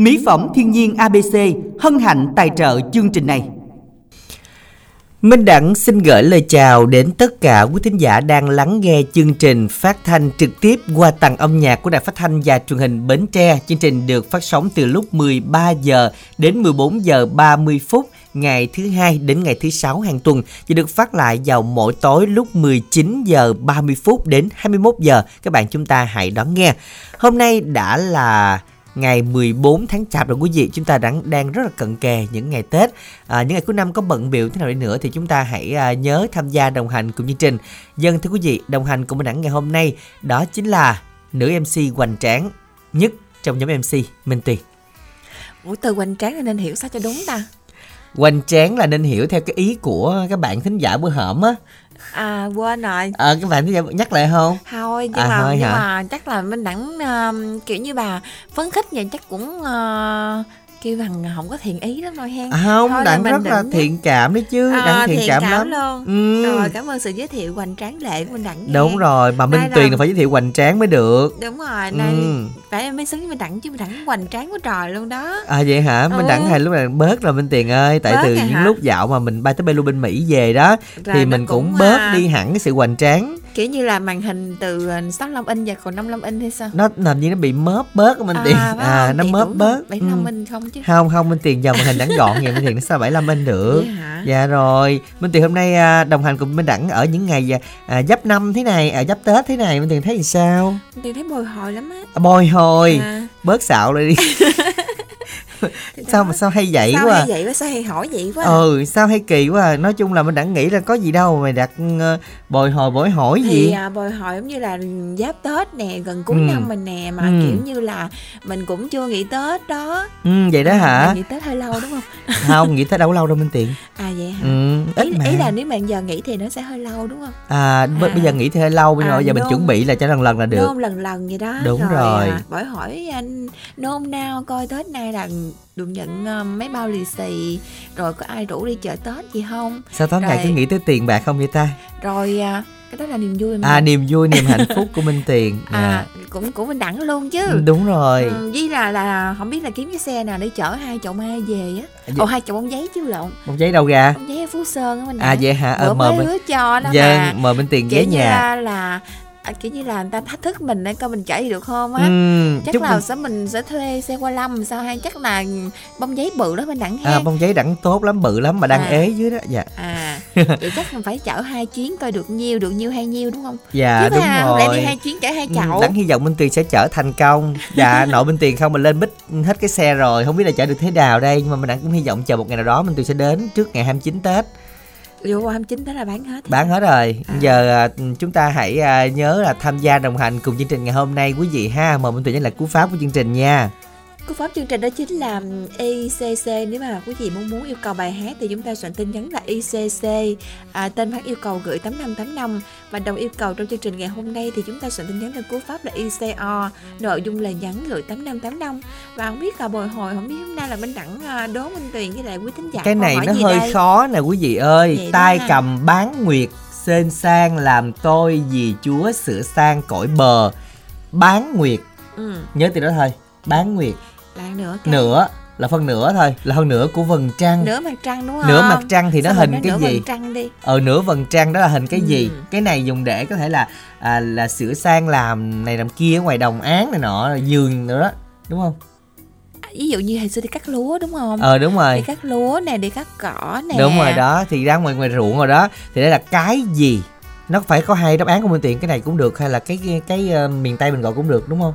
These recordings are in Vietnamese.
Mỹ phẩm thiên nhiên ABC hân hạnh tài trợ chương trình này. Minh Đẳng xin gửi lời chào đến tất cả quý thính giả đang lắng nghe chương trình phát thanh trực tiếp qua tầng âm nhạc của Đài Phát thanh và Truyền hình Bến Tre. Chương trình được phát sóng từ lúc 13 giờ đến 14 giờ 30 phút ngày thứ hai đến ngày thứ sáu hàng tuần và được phát lại vào mỗi tối lúc 19 giờ 30 phút đến 21 giờ. Các bạn chúng ta hãy đón nghe. Hôm nay đã là ngày 14 tháng chạp rồi quý vị chúng ta đang đang rất là cận kề những ngày Tết. À, những ngày cuối năm có bận biểu thế nào đi nữa thì chúng ta hãy à, nhớ tham gia đồng hành cùng chương trình. Dân thưa quý vị đồng hành cùng mình đẳng ngày hôm nay đó chính là nữ MC hoành tráng nhất trong nhóm MC Minh Tuyền. Ủa từ hoành tráng là nên hiểu sao cho đúng ta? Hoành tráng là nên hiểu theo cái ý của các bạn thính giả bữa hổm á À quên rồi. Ờ à, các bạn nhắc lại không? Thôi nhưng à, mà thôi nhưng hả? mà chắc là mình đẳng uh, kiểu như bà phấn khích vậy chắc cũng uh, kêu rằng không có thiện ý lắm thôi hen à, không Thôi đặng rất là thiện cảm đấy chứ à, đặng thiện, thiện cảm, cảm lắm luôn ừ. rồi cảm ơn sự giới thiệu hoành tráng lệ của mình đặng nghe. đúng rồi mà minh tuyền là phải giới thiệu hoành tráng mới được đúng rồi nay ừ. phải em mới xứng với mình đặng chứ mình đặng hoành tráng quá trời luôn đó à vậy hả ừ. mình đặng hay lúc này bớt rồi minh tiền ơi tại bớt từ những hả? lúc dạo mà mình bay tới bay bên mỹ về đó rồi thì mình cũng, cũng bớt à... đi hẳn cái sự hoành tráng kiểu như là màn hình từ 65 inch và còn 55 inch hay sao? Nó làm như nó bị mớp bớt minh tiền. à, à nó mớp bớt. 75 ừ. inch không chứ. Không không minh tiền giờ màn hình đẳng gọn vậy minh tiền nó sao 75 inch được? Dạ rồi. Minh tiền hôm nay à, đồng hành cùng minh đẳng ở những ngày à, giáp năm thế này à, giáp tết thế này minh tiền thấy thì sao? Minh tiền thấy bồi hồi lắm á. À, bồi hồi. À. bớt xạo rồi đi sao mà sao hay vậy sao quá hay vậy quá sao hay hỏi vậy quá ừ sao hay kỳ quá à. nói chung là mình đã nghĩ là có gì đâu mày đặt uh, bồi hồi bồi hỏi thì, gì à, bồi hồi giống như là giáp tết nè gần cuối ừ. năm mình nè mà ừ. kiểu như là mình cũng chưa nghỉ tết đó. Ừ vậy đó hả? à, nghỉ tết hơi lâu đúng không? Không nghỉ tết đâu lâu đâu minh tiện à vậy hả? Ừ, ít ý, mà. ý là nếu mà giờ nghỉ thì nó sẽ hơi lâu đúng không? À, à. bây giờ nghỉ thì hơi lâu bây giờ à, giờ mình chuẩn bị là cho lần lần là được. Nôn lần lần vậy đó. Đúng rồi, rồi. À, hỏi anh nôn nao coi tết này là được nhận uh, mấy bao lì xì rồi có ai rủ đi chợ tết gì không? Sao tối ngày cứ nghĩ tới tiền bạc không vậy ta? Rồi uh, cái đó là niềm vui mà. à niềm vui niềm hạnh phúc của minh tiền. À, à. cũng cũng mình đẳng luôn chứ. Ừ, đúng rồi. Ừ, với là là không biết là kiếm cái xe nào để chở hai chậu mai về á. À, ồ hai chậu bông giấy chứ lộn. Bông giấy đâu ra bông giấy ở phú sơn á mình à vậy hả? Ờ mời mình cho đó dạ, mà. mời minh tiền ghé nhà. là à, kiểu như là người ta thách thức mình để coi mình chạy được không á. Ừ, chắc là mình... sẽ mình sẽ thuê xe qua lâm sao hay chắc là bông giấy bự đó bên đẳng ha à, bông giấy đẳng tốt lắm bự lắm mà đang à. ế dưới đó dạ. À vậy chắc mình phải chở hai chuyến coi được nhiêu được nhiêu hay nhiêu đúng không? Dạ Chứ đúng à, rồi đi hai chuyến chở hai chậu. ừ, đẳng hy vọng minh tuyền sẽ chở thành công. Dạ nội minh tiền không mình lên bích hết cái xe rồi không biết là chở được thế nào đây nhưng mà mình đẳng cũng hy vọng chờ một ngày nào đó minh tuyền sẽ đến trước ngày 29 tết vô 29 đó là bán hết bán hết rồi. À. giờ à, chúng ta hãy à, nhớ là tham gia đồng hành cùng chương trình ngày hôm nay quý vị ha. Mời mình tự nhớ là cú pháp của chương trình nha Cú pháp chương trình đó chính là ICC Nếu mà quý vị muốn muốn yêu cầu bài hát Thì chúng ta soạn tin nhắn là ICC à, Tên phát yêu cầu gửi 8585 Và đồng yêu cầu trong chương trình ngày hôm nay Thì chúng ta soạn tin nhắn theo cú pháp là ICO Nội dung lời nhắn gửi 8585 Và không biết là bồi hồi Không biết hôm nay là Minh Đẳng à, đố Minh Tuyền với lại quý thính giả Cái này nó hơi đây? khó nè quý vị ơi. Vậy tay cầm bán nguyệt Xên sang làm tôi vì chúa sửa sang cõi bờ. Bán nguyệt. Ừ. Nhớ từ đó thôi. Bán nguyệt là nửa cái. nửa là phân nửa thôi là hơn nửa của vầng trăng. Nửa mặt trăng đúng không? Nửa mặt trăng thì nó Sao hình cái gì? vầng trăng đi. Ờ nửa vầng trăng đó là hình cái ừ. gì cái này dùng để có thể là à, là sửa sang làm này làm kia ngoài đồng án này nọ giường nữa đó đúng không? Ví dụ như hồi xưa đi cắt lúa đúng không? Ờ đúng rồi. Đi cắt lúa nè đi cắt cỏ nè. Đúng rồi đó thì ra ngoài ngoài ruộng rồi đó. Thì đây là cái gì? Nó phải có hai đáp án của mình tiện cái này cũng được hay là cái cái, cái uh, miền tây mình gọi cũng được đúng không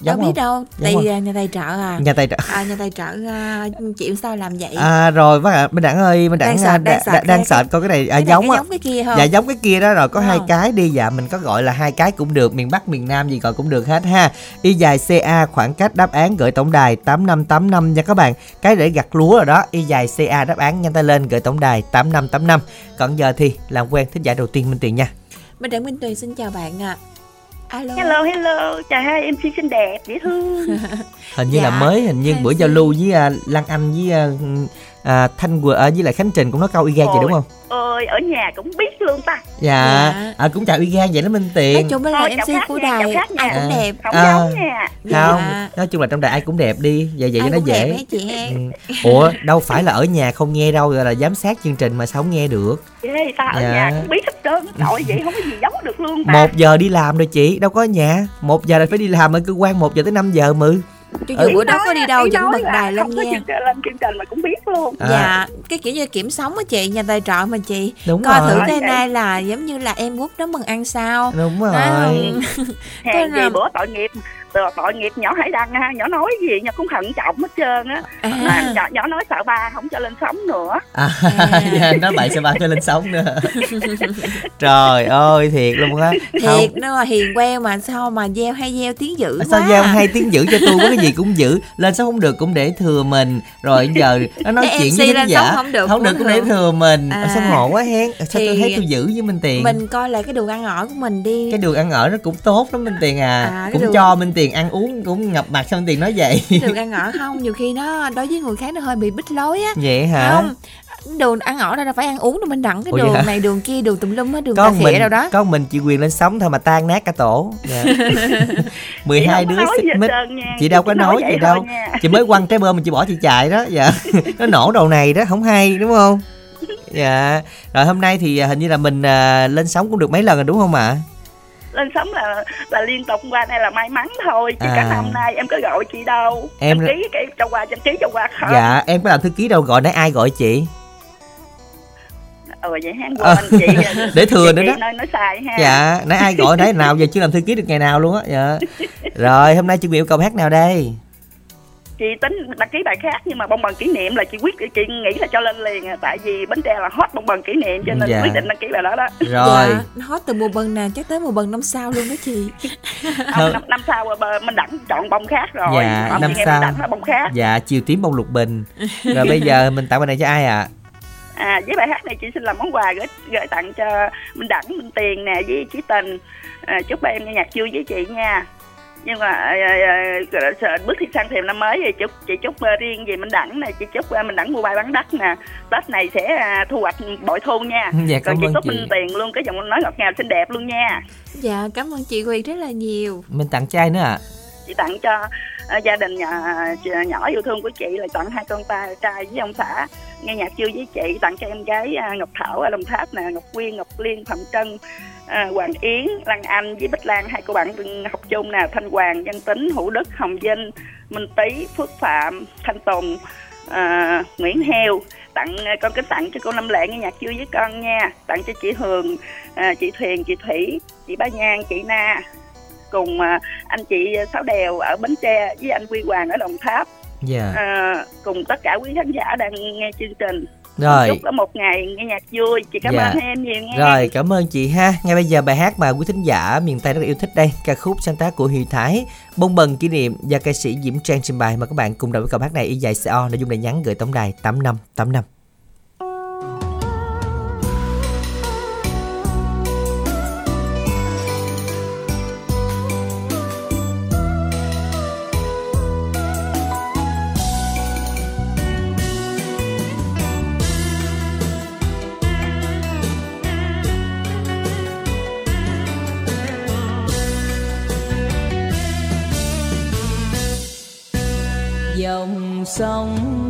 Giống đâu biết đâu tại à, nhà tài trợ à. Nhà tài trợ. À nhà tài trợ uh, chịu sao làm vậy? À rồi bác ạ minh đẳng ơi minh đẳng đang sợ, đang, đang sợ coi cái này à, cái giống này, giống cái kia không dạ giống cái kia đó rồi có hai cái đi dạ mình có gọi là hai cái cũng được miền bắc miền nam gì gọi cũng được hết ha. Y dài ca khoảng cách đáp án gửi tổng đài tám năm tám năm nha các bạn. Cái để gặt lúa rồi đó y dài ca đáp án nhanh tay lên gửi tổng đài tám năm tám năm. Còn giờ thì làm quen thính giả đầu tiên minh tiền nha. Minh đẳng minh tuyền xin chào bạn ạ. à. Alo. Hello hello, chào hai MC xinh đẹp, dễ thương. hình như dạ. là mới hình như bữa giao lưu với uh, Lan Anh với uh, à, thanh quỳnh ở với lại khánh trình cũng nói câu y gan vậy đúng không? ơi ở nhà cũng biết luôn ta. Dạ, dạ. À, cũng chào y gan vậy đó minh tiền. Nói chung là mc của đài ai cũng đẹp. Không à, giống nha. không dạ. nói chung là trong đài ai cũng đẹp đi. Vậy vậy cho nó dễ. chị ừ. ủa đâu phải là ở nhà không nghe đâu rồi là giám sát chương trình mà sao không nghe được? Ghê, ta ở dạ. nhà cũng biết hết trơn. Nội vậy không có gì giống được luôn ta. một giờ đi làm rồi chị đâu có ở nhà. Một giờ là phải đi làm ở cơ quan một giờ tới 5 giờ mừ cho dù bữa đó có đi đâu vẫn bật đài lên nha. lên chương trình mà cũng biết luôn. À. dạ cái kiểu như kiểm sống á chị nhà tài trợ mà chị. Đúng coi rồi. thử thế nay là giống như là em quốc đó mừng ăn sao. Đúng rồi. hèn gì bữa tội nghiệp tội nghiệp nhỏ hải đăng ha nhỏ nói gì nhỏ cũng thận trọng hết trơn á. À. nhỏ, nhỏ nói sợ ba không cho lên sóng nữa. À, à. dạ, nói bậy sợ ba cho lên sóng nữa. Trời ơi thiệt luôn á. Thiệt nó hiền queo mà sao mà gieo hay gieo tiếng dữ à, sao gieo hay tiếng dữ cho tôi có cái gì cũng giữ lên sóng không được cũng để thừa mình. Rồi giờ nó nói chuyện với khán giả không được không được cũng để thừa. mình. À. sao ngộ quá hen sao thì tôi thấy tôi giữ với minh tiền? mình coi lại cái đường ăn ở của mình đi. Cái đường ăn ở nó cũng tốt lắm minh tiền à, à cũng đường... cho minh tiền tiền ăn uống cũng ngập mặt xong tiền nói vậy. Đường ăn ở không nhiều khi nó đối với người khác nó hơi bị bích lối á. Vậy hả? Không đường ăn ở đây là phải ăn uống rồi mình đặng cái Ủa đường này đường kia đường tùm lum á đường con mình đâu đó. con mình chị quyền lên sống thôi mà tan nát cả tổ. Dạ. 12 đứa xích mít. chị đâu có nói, nói gì đâu. nha. chị mới quăng trái bơm mình chị bỏ chị chạy đó. Dạ. Nó nổ đầu này đó không hay đúng không? Dạ. Rồi hôm nay thì hình như là mình uh, lên sóng cũng được mấy lần rồi đúng không ạ? à? Lên sóng là là liên tục qua đây là may mắn thôi chứ à. cả năm nay em có gọi chị đâu. Em đăng ký cái cho qua đăng ký cho qua không dạ em có làm thư ký đâu gọi nãy ai gọi chị? Ừ vậy hắn quên à, chị. Để thừa nữa đó. nói, nói sai ha. Dạ nãy ai gọi nãy nào giờ chưa làm thư ký được ngày nào luôn á. Dạ. Rồi hôm nay chị yêu cầu hát nào đây chị tính đăng ký bài khác nhưng mà bông bần kỷ niệm là chị quyết chị nghĩ là cho lên liền à, tại vì bến tre là hot bông bần kỷ niệm cho nên dạ. quyết định đăng ký bài đó đó. Rồi. Dạ, hot từ mùa bần nào chắc tới mùa bần năm sau luôn đó chị. Không, năm, năm sau mình đẳng chọn bông khác rồi. Dạ năm sau. Đẳng bông khác. Dạ chiều tím bông lục bình. Rồi bây giờ mình tặng bài này cho ai ạ? À? à với bài hát này chị xin làm món quà gửi gửi tặng cho minh đẳng minh tiền nè với chí tình. À, chúc ba em nghe nhạc vui với chị nha nhưng mà à, à, à, bước thì sang thềm năm mới thì chúc chị chúc uh, riêng về mình đẳng này chị chúc uh, mình đẳng mua bài bán đất nè. Tết này sẽ thu hoạch bội thu nha. Dạ, còn chị chúc minh tiền luôn cái giọng nói ngọt ngào xinh đẹp luôn nha. Dạ cảm ơn chị quyền rất là nhiều. Mình tặng trai nữa ạ. À? chị tặng cho Ờ, gia đình ờ, nhà, ờ, nhỏ yêu thương của chị là tặng hai con ta trai với ông xã. Nghe nhạc chưa với chị tặng cho em gái ngọc thảo ở đồng tháp nè ngọc quyên ngọc liên phạm trân à, Hoàng Yến, Lan Anh với Bích Lan hai cô bạn học chung nè Thanh Hoàng, Văn Tính, Hữu Đức, Hồng Vinh, Minh Tý, Phước Phạm, Thanh Tùng, à, Nguyễn Heo. Tặng con kính tặng cho cô Năm Lệ nghe nhạc vui với con nha. Tặng cho chị Hường, à, chị Thuyền, chị Thủy, chị Ba Nhan, chị Na cùng à, anh chị Sáu Đèo ở Bến Tre với anh Quy Hoàng ở Đồng Tháp yeah. Dạ. à, cùng tất cả quý khán giả đang nghe chương trình rồi chúc có một ngày nghe nhạc vui chị cảm dạ. ơn em nhiều nha rồi cảm ơn chị ha ngay bây giờ bài hát mà quý thính giả miền tây rất yêu thích đây ca khúc sáng tác của Huy Thái bông bần kỷ niệm do ca sĩ Diễm Trang trình bày mà các bạn cùng đọc với câu hát này y dài co nội dung là nhắn gửi tổng đài tám năm tám năm sống.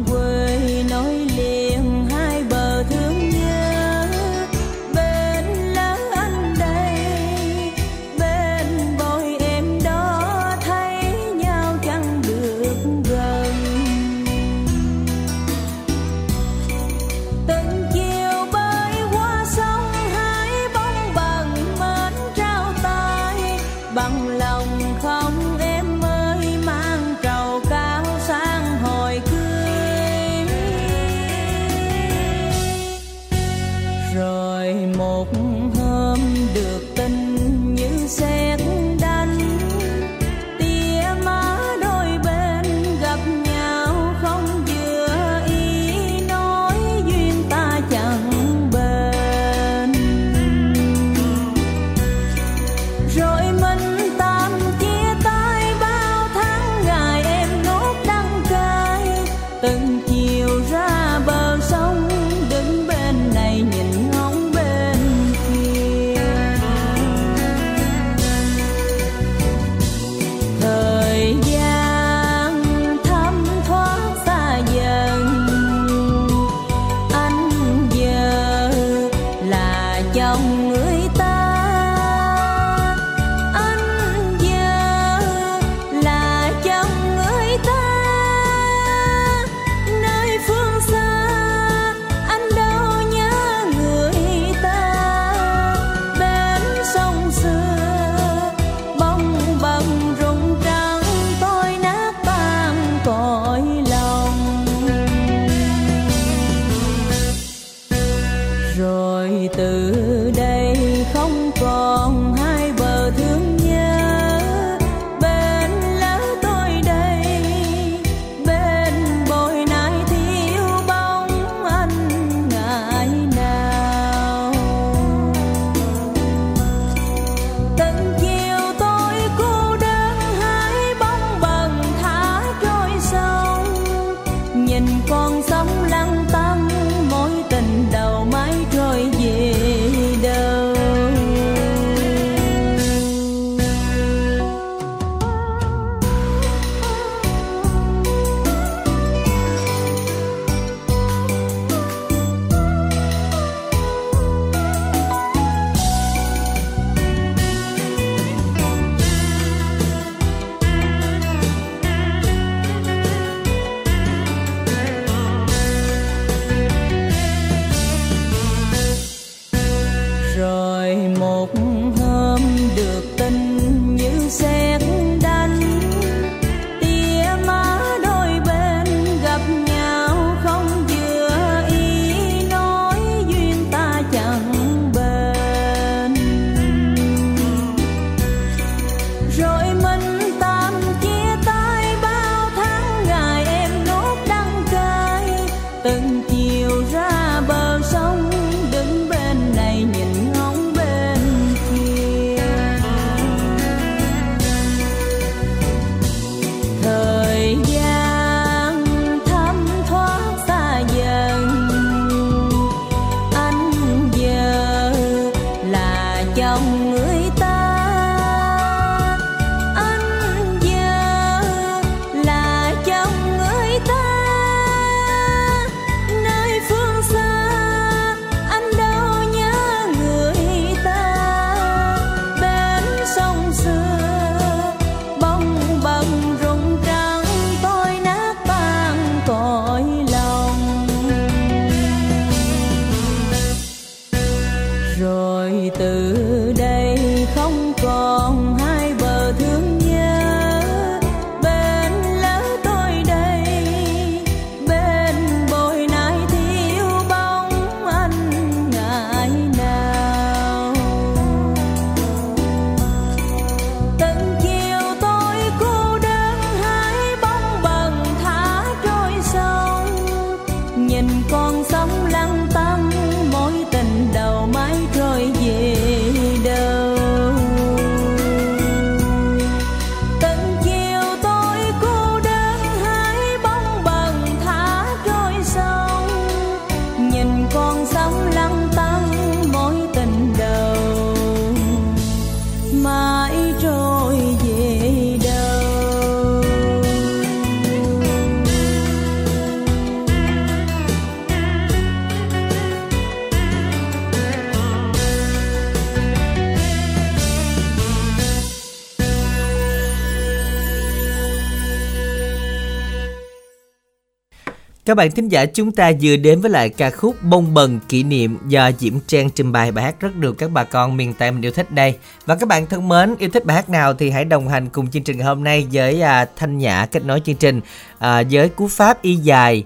Các bạn thính giả chúng ta vừa đến với lại ca khúc Bông Bần kỷ niệm do Diễm Trang trình bày bài hát rất được các bà con miền Tây mình yêu thích đây. Và các bạn thân mến, yêu thích bài hát nào thì hãy đồng hành cùng chương trình hôm nay với à, Thanh Nhã kết nối chương trình à, với cú pháp y dài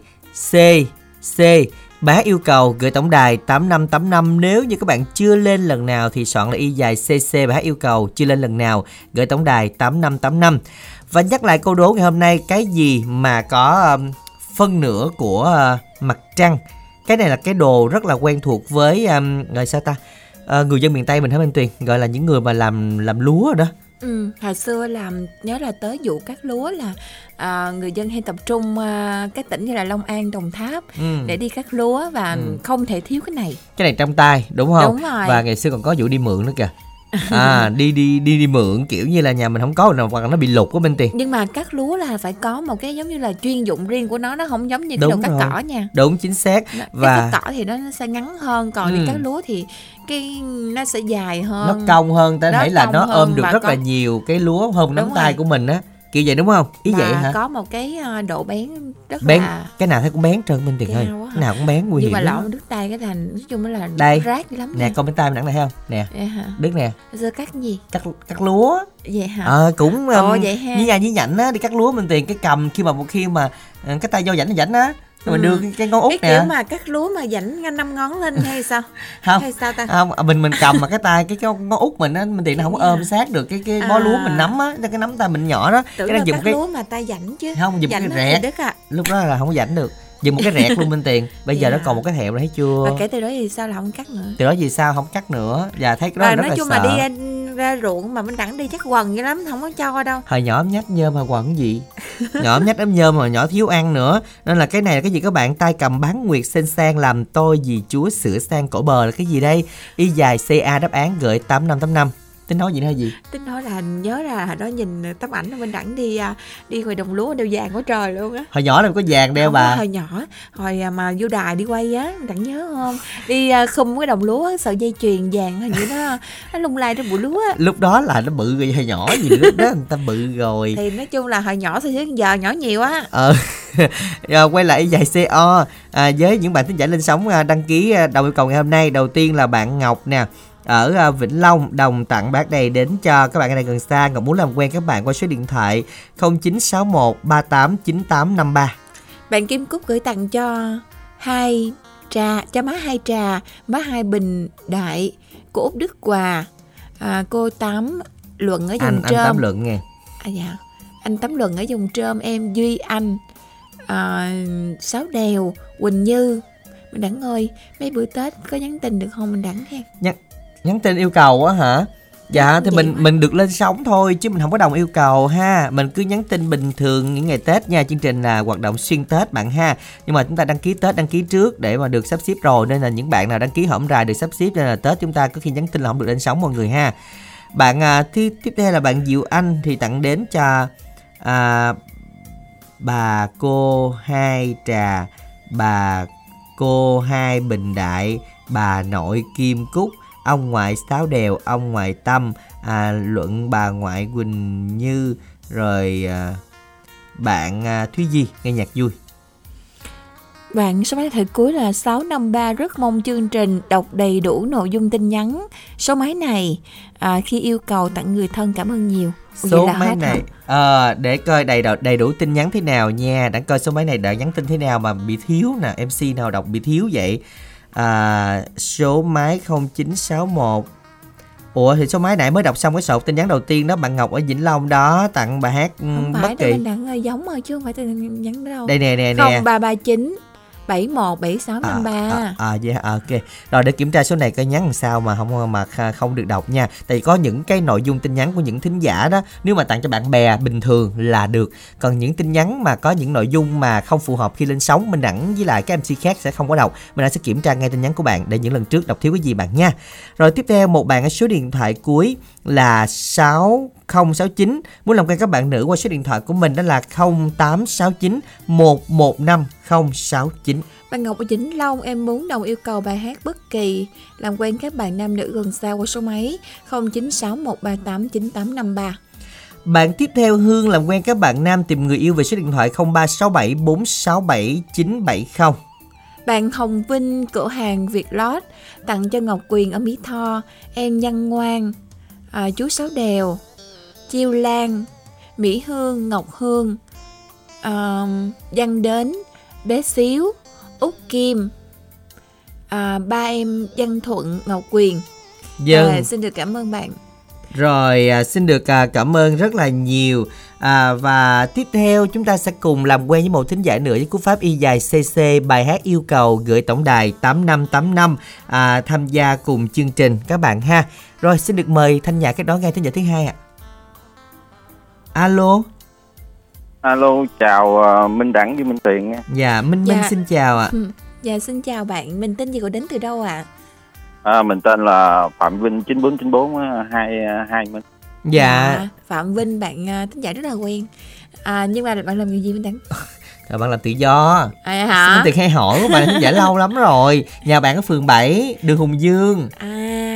C C Bài hát yêu cầu gửi tổng đài 8585 nếu như các bạn chưa lên lần nào thì soạn là y dài CC bài hát yêu cầu chưa lên lần nào gửi tổng đài 8585. Và nhắc lại câu đố ngày hôm nay cái gì mà có um, phân nửa của uh, mặt trăng. Cái này là cái đồ rất là quen thuộc với um, gọi sao ta? Ờ, người dân miền Tây mình hả Minh Tuyền gọi là những người mà làm làm lúa đó. Ừ, hồi xưa làm nhớ là tới vụ cắt lúa là à, người dân hay tập trung à, các tỉnh như là Long An, Đồng Tháp Ừ. để đi cắt lúa và Ừ. không thể thiếu cái này. Cái này trong tay đúng không? Đúng rồi. Và ngày xưa còn có vụ đi mượn nữa kìa. À đi đi đi đi mượn kiểu như là nhà mình không có nào hoặc là nó bị lục của Minh Tuyền. Nhưng mà cắt lúa là phải có một cái giống như là chuyên dụng riêng của nó, nó không giống như cái Đúng đồ cắt rồi. cỏ nha. Đúng chính xác. Nó- Và- cái cắt cỏ thì nó sẽ ngắn hơn, còn Ừ. đi cắt lúa thì cái nó sẽ dài hơn. nó cong hơn ta Nó thấy là nó ôm được rất có- là nhiều cái lúa hơn nắm tay của mình á kiểu vậy đúng không? Ý và vậy hả? có một cái à, độ bén rất bén? là cái nào thấy cũng bén trơn minh tiền ơi. Cái nào cũng bén nguy nhưng hiểm mà lộn đứt tay cái là nói chung là Đây. rác lắm nè con bên tay mình đẳng này không? Nè. Đức nè. Giờ cắt gì? cắt cắt lúa. Vậy hả? ờ cũng Ồ, um, vậy ha. như nhà như nhảnh á đi cắt lúa mình tiền cái cầm khi mà một khi mà ờ, cái tay vô rảnh rảnh á rồi mình Ừ. đưa cái, ngón út cái nè kiểu mà cắt lúa mà dảnh năm ngón lên hay sao? không Hay sao ta? không à, mình mình cầm mà cái tay cái cái ngón út mình á mình tiền nó không có ôm sát được cái cái bó À. lúa mình nắm á cái nắm tay mình nhỏ đó Tưởng cái đang dùng cái lúa mà tay dảnh chứ. không dùng Dảnh cái thì Đức ạ. lúc đó là không có rảnh được dùng một cái rẹt luôn bên tiền. Bây giờ Dạ. nó còn một cái thẹo rồi thấy chưa? Và kể từ đó thì sao là không cắt nữa. từ đó vì sao? Không cắt nữa. Và thấy cái đó Và là rất nói là chung sợ là đi ra, ra ruộng mà mình đẳng đi chắc quần dữ lắm, không có cho đâu. hồi nhỏ ấm nhách nhôm mà quần gì? Nhỏ ấm nhách ấm nhôm mà nhỏ thiếu ăn nữa. Nên là cái này là cái gì các bạn? Tay cầm bán nguyệt xinh sang làm tôi vì chúa sửa sang cổ bờ là cái gì đây? Y dài ca đáp án gửi tám năm tám năm tính nói gì nữa hay gì? Tính nói là nhớ là hồi đó nhìn tấm ảnh mình đẳng đi à, đi ngoài đồng lúa đeo vàng quá trời luôn á. hồi nhỏ làm có vàng đeo Không bà. hồi nhỏ hồi à, mà vô đài đi quay á đặng nhớ không? Đi à, khum cái đồng lúa sợi dây chuyền vàng hình như nó nó lung lay trên bụi lúa á. lúc đó là nó bự rồi hồi nhỏ gì lúc đó người ta bự rồi. Thì nói chung là hồi nhỏ thì chứ giờ nhỏ nhiều á. Ờ Rồi, quay lại dài co à, với những bạn thính giả lên sóng đăng ký đầu yêu cầu ngày hôm nay. Đầu tiên là bạn ngọc nè ở à, Vĩnh Long. Đồng tặng bác này đến cho các bạn ở đây gần xa. Ngọc muốn làm quen các bạn qua số điện thoại 0961 389853 bạn kim cúc gửi tặng cho hai trà cho má hai trà má hai bình đại cô út đức hòa à, cô tám luận ở anh vùng anh tám trơm. Lượng nghe. À, dạ. anh tám luận ở vùng trơm em duy anh à, sáu đèo quỳnh như. Mình đẳng ơi mấy bữa tết có nhắn tin được không? Mình đẳng hen nhắn tin yêu cầu á hả? Dạ thì mình mình được lên sóng thôi chứ mình không có đồng yêu cầu ha. Mình cứ nhắn tin bình thường những ngày tết nha. Chương trình là hoạt động xuyên tết bạn ha. Nhưng mà chúng ta đăng ký tết đăng ký trước để mà được sắp xếp rồi. Nên là những bạn nào đăng ký hổm rày được sắp xếp nên là tết chúng ta có khi nhắn tin là không được lên sóng mọi người ha. Bạn à, tiếp tiếp theo là bạn diệu anh thì tặng đến cho à, bà cô hai trà bà cô hai bình đại bà nội kim cúc ông ngoại sáu đèo ông ngoại tâm à, luận bà ngoại quỳnh như rồi à, bạn à, thúy di nghe nhạc vui Bạn số máy thời cuối là 653 rất mong chương trình đọc đầy đủ nội dung tin nhắn. Số máy này à, khi yêu cầu tặng người thân cảm ơn nhiều. Ủa, số là máy này ờ, để coi đầy đủ, đầy đủ tin nhắn thế nào nha đã coi số máy này đã nhắn tin thế nào mà bị thiếu nè mc nào đọc bị thiếu vậy à, số máy 0961 Ủa thì số máy nãy mới đọc xong cái sổ tin nhắn đầu tiên đó bạn Ngọc ở Vĩnh Long đó tặng bài hát Không phải bất kỳ mình đặng ơi giống rồi chứ không phải tin nhắn đâu. đây nè nè nè. 0339 71 7653. À, à, à, yeah, ok. Rồi để kiểm tra số này có nhắn làm sao mà không mà không được đọc nha. Tại vì có những cái nội dung tin nhắn của những thính giả đó nếu mà tặng cho bạn bè bình thường là được. Còn những tin nhắn mà có những nội dung mà không phù hợp khi lên sóng mình đẳng với lại các mc khác sẽ không có đọc. Mình đã sẽ kiểm tra ngay tin nhắn của bạn để những lần trước đọc thiếu cái gì bạn nha. Rồi tiếp theo một bạn ở số điện thoại cuối là 6069 muốn làm quen các bạn nữ qua số điện thoại của mình đó là 0869 115 069 Bạn Ngọc ở Vĩnh Long em muốn đồng yêu cầu bài hát bất kỳ làm quen các bạn nam nữ gần xa qua số máy 0961389853. Bạn tiếp theo Hương làm quen các bạn nam tìm người yêu về số điện thoại 0367 467 970. Bạn Hồng Vinh, cửa hàng Việt Lót, tặng cho Ngọc Quyền ở Mỹ Tho, em Nhân Ngoan, à, chú Sáu Đèo, Chiêu Lan, Mỹ Hương, Ngọc Hương, à, Văn Đến, Bé Xíu, Út Kim, à, ba em Văn Thuận, Ngọc Quyền. Dân. À, xin được cảm ơn bạn. Rồi à, xin được à, cảm ơn rất là nhiều à, Và tiếp theo chúng ta sẽ cùng làm quen với một thính giả nữa với cú pháp y dài CC Bài hát yêu cầu gửi tổng đài 8585 à, Tham gia cùng chương trình các bạn ha Rồi xin được mời Thanh Nhã cái đó nghe thính giả thứ hai ạ Alo Alo, chào ờ, Minh Đẳng với Minh Tiền nha. Dạ Minh Minh Dạ. xin chào ạ Ừ. Dạ xin chào bạn, mình tên gì của đến từ đâu ạ? À, mình tên là Phạm Vinh 9494 á, hai hai Minh. Dạ Phạm Vinh bạn à, thính giả rất là quen. À, nhưng mà bạn làm nghề gì Minh Đăng? Rồi bạn làm tự do À hả? Tiền hay hỏi của bạn thính giả lâu lắm rồi Nhà bạn ở phường 7 Đường Hùng Dương À,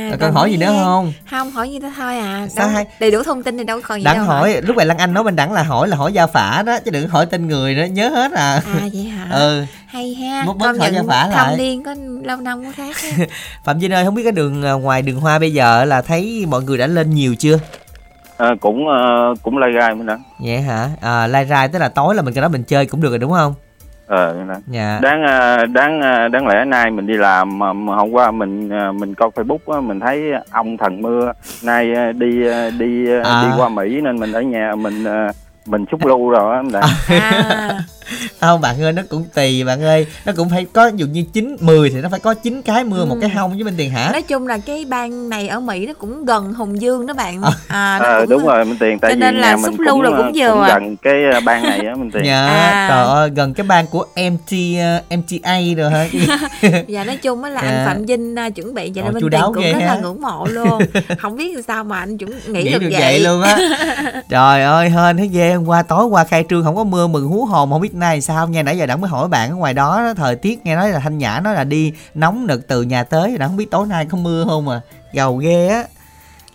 Rồi còn hỏi gì nữa không Không, hỏi như thế thôi à. Sao Đâu- hay? Đầy đủ thông tin thì đâu còn gì Đặng đâu hỏi lúc này Lan Anh nói bên Đặng là hỏi là hỏi gia phả đó chứ đừng hỏi tên người đó nhớ hết à. À vậy hả? ừ Hay ha. Mốt Công hỏi gia phả lại. Thâm niên có lâu năm có khác. Phạm Vinh ơi không biết cái đường à, ngoài đường hoa bây giờ là thấy mọi người đã lên nhiều chưa À, cũng ờ, cũng lai gai Minh Đẳng. vậy hả à, lai rai tức là tối là mình cái đó mình chơi cũng được rồi đúng không Ờ, Đẳng. dạ đáng ờ, đáng ờ, đáng lẽ nay mình đi làm mà, mà hôm qua mình mình coi Facebook á, mình thấy ông thần mưa nay đi đi À. đi qua Mỹ nên mình ở nhà mình mình xúc lưu rồi á. À, không bạn ơi nó cũng tùy bạn ơi nó cũng phải có ví dụ như chín 10 thì nó phải có chín cái mưa một Ừ. cái hông với bên tiền hả nói chung là cái bang này ở Mỹ nó cũng gần Hùng Dương đó bạn. À. À, nó Ờ, cũng đúng rồi Minh Tiền tại cho vì nên là xúc lưu là ờ, cũng vừa à. gần cái ờ, bang này á Minh Tiền. dạ À. trời ơi gần cái bang của MT uh, MTA rồi hả Dạ nói chung á là Dạ. anh Phạm Vinh à, chuẩn bị vậy là Minh Tiền cũng rất ha. là ngưỡng mộ luôn. Không biết sao mà anh chuẩn nghĩ, nghĩ được, được vậy. vậy luôn á trời ơi hên thấy ghê hôm qua tối qua khai trương không có mưa mừng hú hồn không biết nay sao? Nghe nãy giờ đặng mới hỏi bạn ở ngoài đó thời tiết nghe nói là thanh nhã nói là đi nóng nực từ nhà tới đặng không biết tối nay có mưa không à. Gầu ghê á.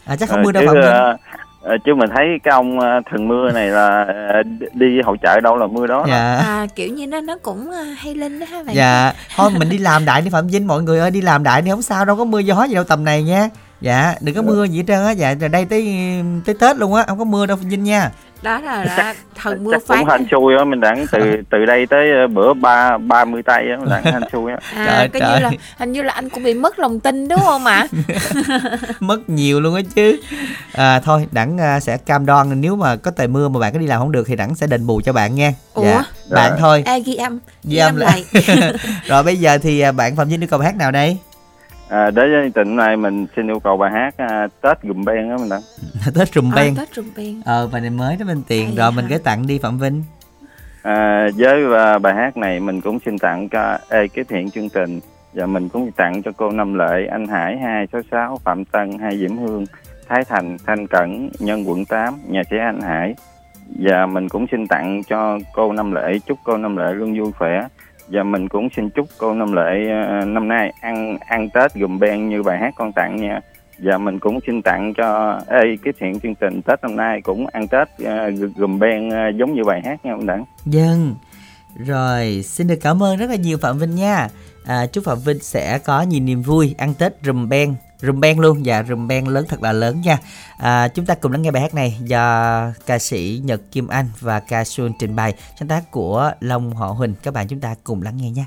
À, chắc không Ờ, mưa đâu chứ, ờ, ờ, chứ mình thấy cái ông thần mưa này là đi hội chợ đâu là mưa đó, đó. dạ. À, kiểu như nó nó cũng hay linh đó ha bạn. dạ. Thôi mình đi làm đại đi phạm vinh mọi người ơi đi làm đại đi không sao đâu có mưa gió gì đâu tầm này nha dạ đừng có mưa gì hết trơn á. Dạ rồi đây tới tới tết luôn á. Không có mưa đâu vinh nha. Đó là đã thần mưa phát. cũng hên xui á mình đặng từ từ đây tới ờ, bữa ba ba mươi tây á mình đặng hên xui á. À, Trời coi trời. như là hình như là anh cũng bị mất lòng tin đúng không ạ? mất nhiều luôn á chứ. À, thôi đẳng à, sẽ cam đoan nếu mà có trời mưa mà bạn có đi làm không được thì đẳng sẽ đền bù cho bạn nha. Ủa? dạ bạn Rồi. thôi. Ê, ghi âm, ghi âm lại. rồi bây giờ thì à, bạn phạm vinh yêu cầu hát nào đây à, để tình này mình xin yêu cầu bài hát à, tết gùm ben á mình đặng tết trùm À, ben Tết trùng ben. ờ bài này mới đó bên tiền rồi hả? mình gửi tặng đi phạm vinh à, với à, bài hát này mình cũng xin tặng cho ekip hiện chương trình và mình cũng tặng cho cô Năm Lệ, anh Hải 266, Phạm Tân, hai Diễm Hương, Thái Thành, Thanh Cẩn, Nhân quận 8, nhà trẻ anh Hải. Và mình cũng xin tặng cho cô Năm Lệ, chúc cô Năm Lệ luôn vui khỏe. Và mình cũng xin chúc cô Năm Lệ ờ, năm nay ăn ăn Tết gùm ben như bài hát con tặng nha. Và mình cũng xin tặng cho ekip hiện chương trình Tết năm nay cũng ăn Tết ờ, gùm ben ờ, giống như bài hát nha ông Đặng. Dân Rồi xin được cảm ơn rất là nhiều Phạm Vinh nha à, Chúc Phạm Vinh sẽ có nhiều niềm vui Ăn Tết rùm ben Rùm beng luôn. Dạ rùm beng lớn thật là lớn nha. À, Chúng ta cùng lắng nghe bài hát này Do ca sĩ Nhật Kim Anh Và ca Xuân trình bày Sáng tác của Long Họ Huỳnh. Các bạn chúng ta cùng lắng nghe nha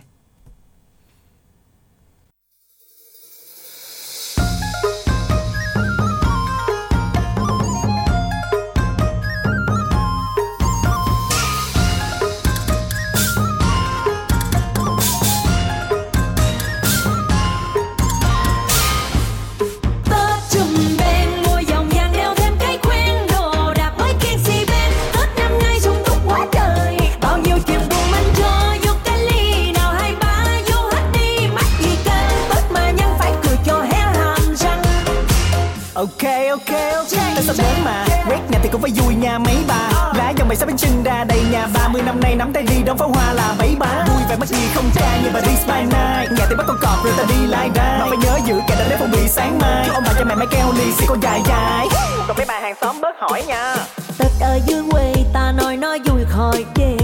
ok ok ok. Tao sao đến mà. Quét nhà thì cũng phải vui nha mấy bà. Lá dòng mày sắp bên chân ra đầy nhà ba mươi năm nay nắm tay đi đóng pháo hoa là bấy bá vui vẻ mất gì không cha như bà đi by night. Nhà thì bắt con cọp rồi ta đi lai ra mà phải nhớ giữ kẻ đã để phòng bị sáng mai. Cho ông bà cho mẹ mấy keo ly xì con dài dài. Còn mấy bà hàng xóm bớt hỏi nha. Tết ở dưới quê ta nói nói vui khỏi chê.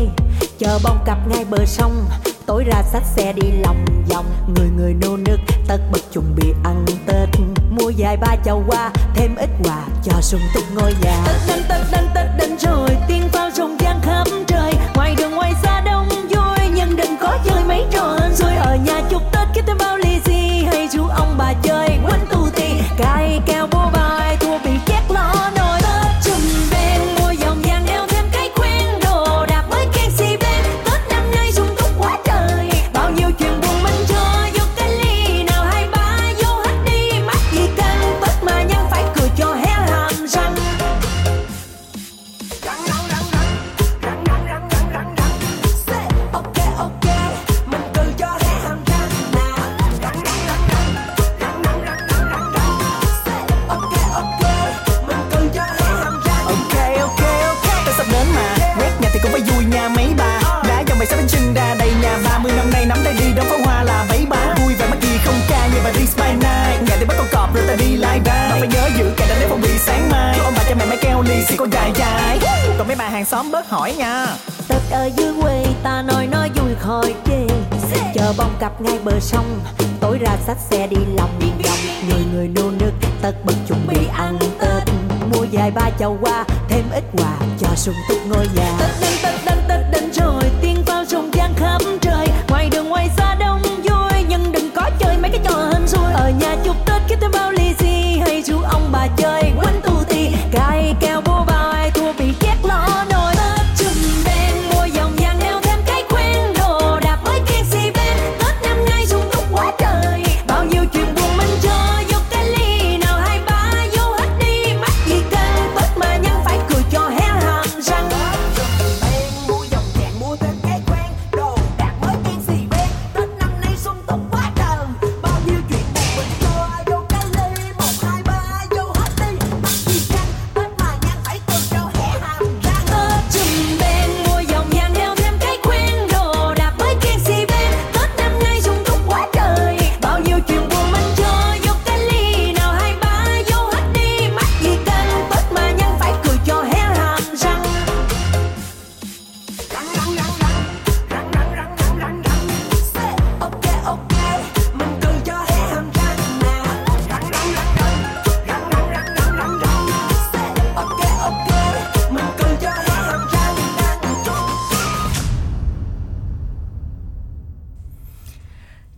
Chờ bông cặp ngay bờ sông tối ra xách xe đi lòng vòng. Người người nô nức, tất bật chuẩn bị ăn tết. Mua vài ba chậu hoa, thêm ít quà, cho sung túc ngôi nhà. Tết đến tết đến xì con dài dài. Còn mấy bà hàng xóm bớt hỏi nha. Tết ở dưới quê ta nói nói vui khỏi chê. Chờ bông cặp ngay bờ sông Tối ra xách xe đi lòng vòng. Người người nô nức tất bật chuẩn bị ăn Tết. Mua vài ba chậu hoa thêm ít quà cho sung túc ngôi nhà. Tết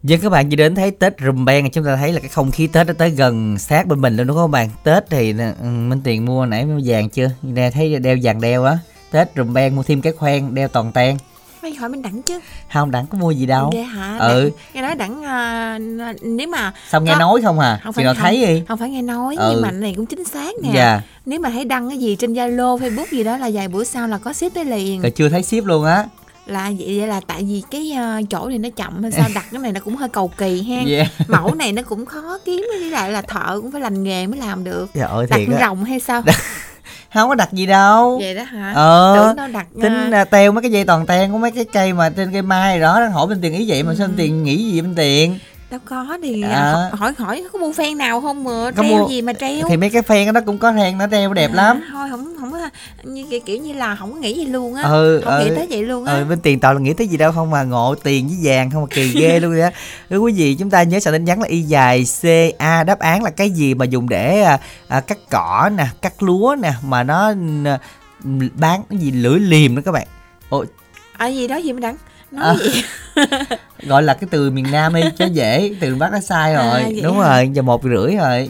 Dân các bạn chỉ đến thấy Tết rùm beng chúng ta thấy là cái không khí Tết nó tới gần sát bên mình luôn đúng không bạn? Tết thì ừ, Minh Tiền mua nãy mua vàng chưa? Nè thấy đeo vàng đeo á. Tết rùm beng mua thêm cái khoen đeo toàn ten. Mày hỏi mình đẳng chứ Không đẳng có mua gì đâu. Ghê hả Ừ. Đặng- Nghe nói đẳng à, Nếu mà Xong nghe có- nói không à? không nào không, thấy đi. không phải nghe nói Ừ. nhưng mà này cũng chính xác nè Dạ. nếu mà thấy đăng cái gì trên zalo facebook gì đó là vài bữa sau là có ship tới liền Rồi chưa thấy ship luôn á. Là vậy, vậy là tại vì cái ờ, chỗ này nó chậm hay sao đặt cái này nó cũng hơi cầu kỳ ha Yeah. mẫu này nó cũng khó kiếm với lại là thợ cũng phải lành nghề mới làm được. Trời ơi đặt rồng hay sao? Không có đặt gì đâu. vậy đó hả? Ờ. tưởng nó đặt Tính à, teo mấy cái dây toàn ten của mấy cái cây mà trên cây mai đó đang hỏi bên tiền ý vậy mà sao bên tiền nghĩ gì bên tiền đâu có thì À. ờ, hỏi hỏi có mua phen nào không mà Có treo mua- gì mà treo? thì mấy cái phen đó cũng có phen nó treo đẹp lắm. À, thôi không không có như kiểu, kiểu như là không có nghĩ gì luôn á. Ừ, không nghĩ ừ. tới vậy luôn á. Ờ bên tiền toàn là nghĩ tới gì đâu không mà ngộ tiền với vàng không mà kỳ ghê luôn á. Thưa quý vị chúng ta nhớ soạn tin nhắn là y dài ca đáp án là cái gì mà dùng để à, à, cắt cỏ nè cắt lúa nè mà nó à, bán cái gì lưỡi liềm đó các bạn. Ôi, ở gì đó gì mới đắng nói À. gì gọi là cái từ miền Nam đi cho dễ từ Bắc nó sai À, rồi. vậy đúng hả? rồi giờ một rưỡi rồi.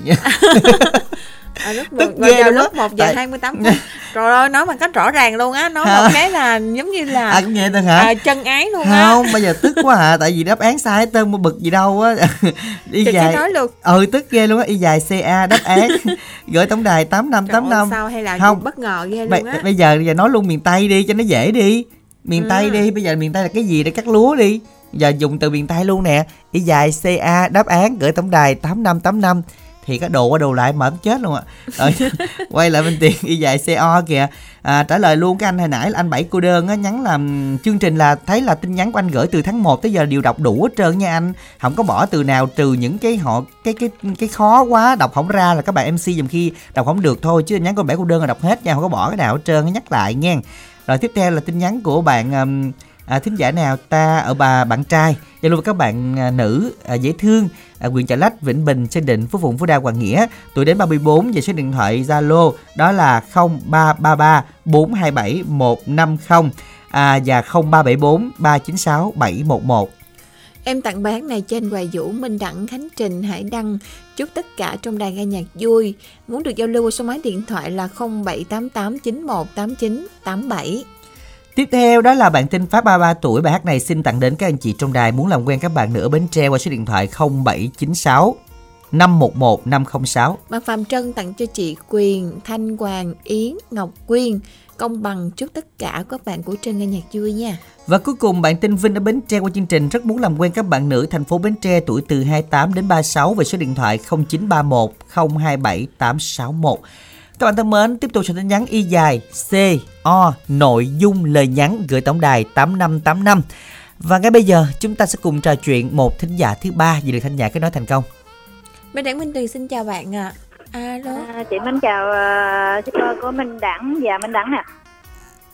À, lúc Tức một, ghê á. lúc 1 giờ Tại- 28 phút. Trời ơi nói bằng cách rõ ràng luôn á nói Hả? một cái là giống như là à cũng nghe tên hả? à, chân ái luôn á. Không bây giờ tức quá à tại vì đáp án sai hết tên mà bực gì đâu á. Y dài nói luôn. Ừ tức ghê luôn á. Y dài ca đáp án. Gửi tổng đài tám năm tám năm. sao hay là Không. bất ngờ ghê bây, luôn á. bây giờ giờ nói luôn miền tây đi cho nó dễ đi miền tây Ừ. đi bây giờ miền tây là cái gì để cắt lúa đi. Giờ dùng từ miền tây luôn nè. Y dài ca đáp án gửi tổng đài tám năm tám năm thì cái đồ qua đồ lại mà chết luôn ạ. Rồi ờ, quay lại bên tiền y dài co kìa. À, trả lời luôn cái anh hồi nãy là anh bảy cô đơn á nhắn làm chương trình là thấy là tin nhắn của anh gửi từ tháng 1 tới giờ đều đọc đủ hết trơn nha anh. Không có bỏ từ nào trừ những cái họ cái cái cái khó quá đọc không ra là các bạn mc dùm khi đọc không được thôi chứ nhắn của bảy cô đơn là đọc hết nha không có bỏ cái nào hết trơn nhắc lại nha rồi tiếp theo là tin nhắn của bạn um, à, thính giả nào ta ở bà bạn trai Zalo với các bạn à, nữ à, dễ thương à, huyện Chợ Lách, Vĩnh Bình, Sơn Định, Phú Phụng, Phú Đa, Hoàng Nghĩa tuổi đến 34 và số điện thoại Zalo đó là 0333 427 150 à, và 0374 396 711 Em tặng bài hát này cho anh Hoài Vũ, Minh Đẳng, Khánh Trình, Hải Đăng. Chúc tất cả trong đài nghe nhạc vui. Muốn được giao lưu qua số máy điện thoại là 0788918987. Tiếp theo đó là bạn tên Pháp 33 tuổi Bài hát này xin tặng đến các anh chị trong đài Muốn làm quen các bạn nữa ở Bến Tre qua số điện thoại 0796 511 506 Bạn Phạm Trân tặng cho chị Quyền, Thanh Hoàng, Yến, Ngọc Quyên. Công bằng chúc tất cả các bạn của Trân nghe nhạc vui nha. Và cuối cùng bạn tên Vinh ở Bến Tre qua chương trình rất muốn làm quen các bạn nữ thành phố Bến Tre tuổi từ 28 đến 36 về số điện thoại 0931 027 861. Các bạn thân mến, tiếp tục soạn tin nhắn y dài C O nội dung lời nhắn gửi tổng đài 8585. Và ngay bây giờ chúng ta sẽ cùng trò chuyện một thính giả thứ ba vì được thanh nhã kết nối thành công. Minh Đẳng Minh Tuyền xin chào bạn ạ. Alo. À, chị Minh chào uh, shipper của Minh Đẳng và Minh Đẳng nè.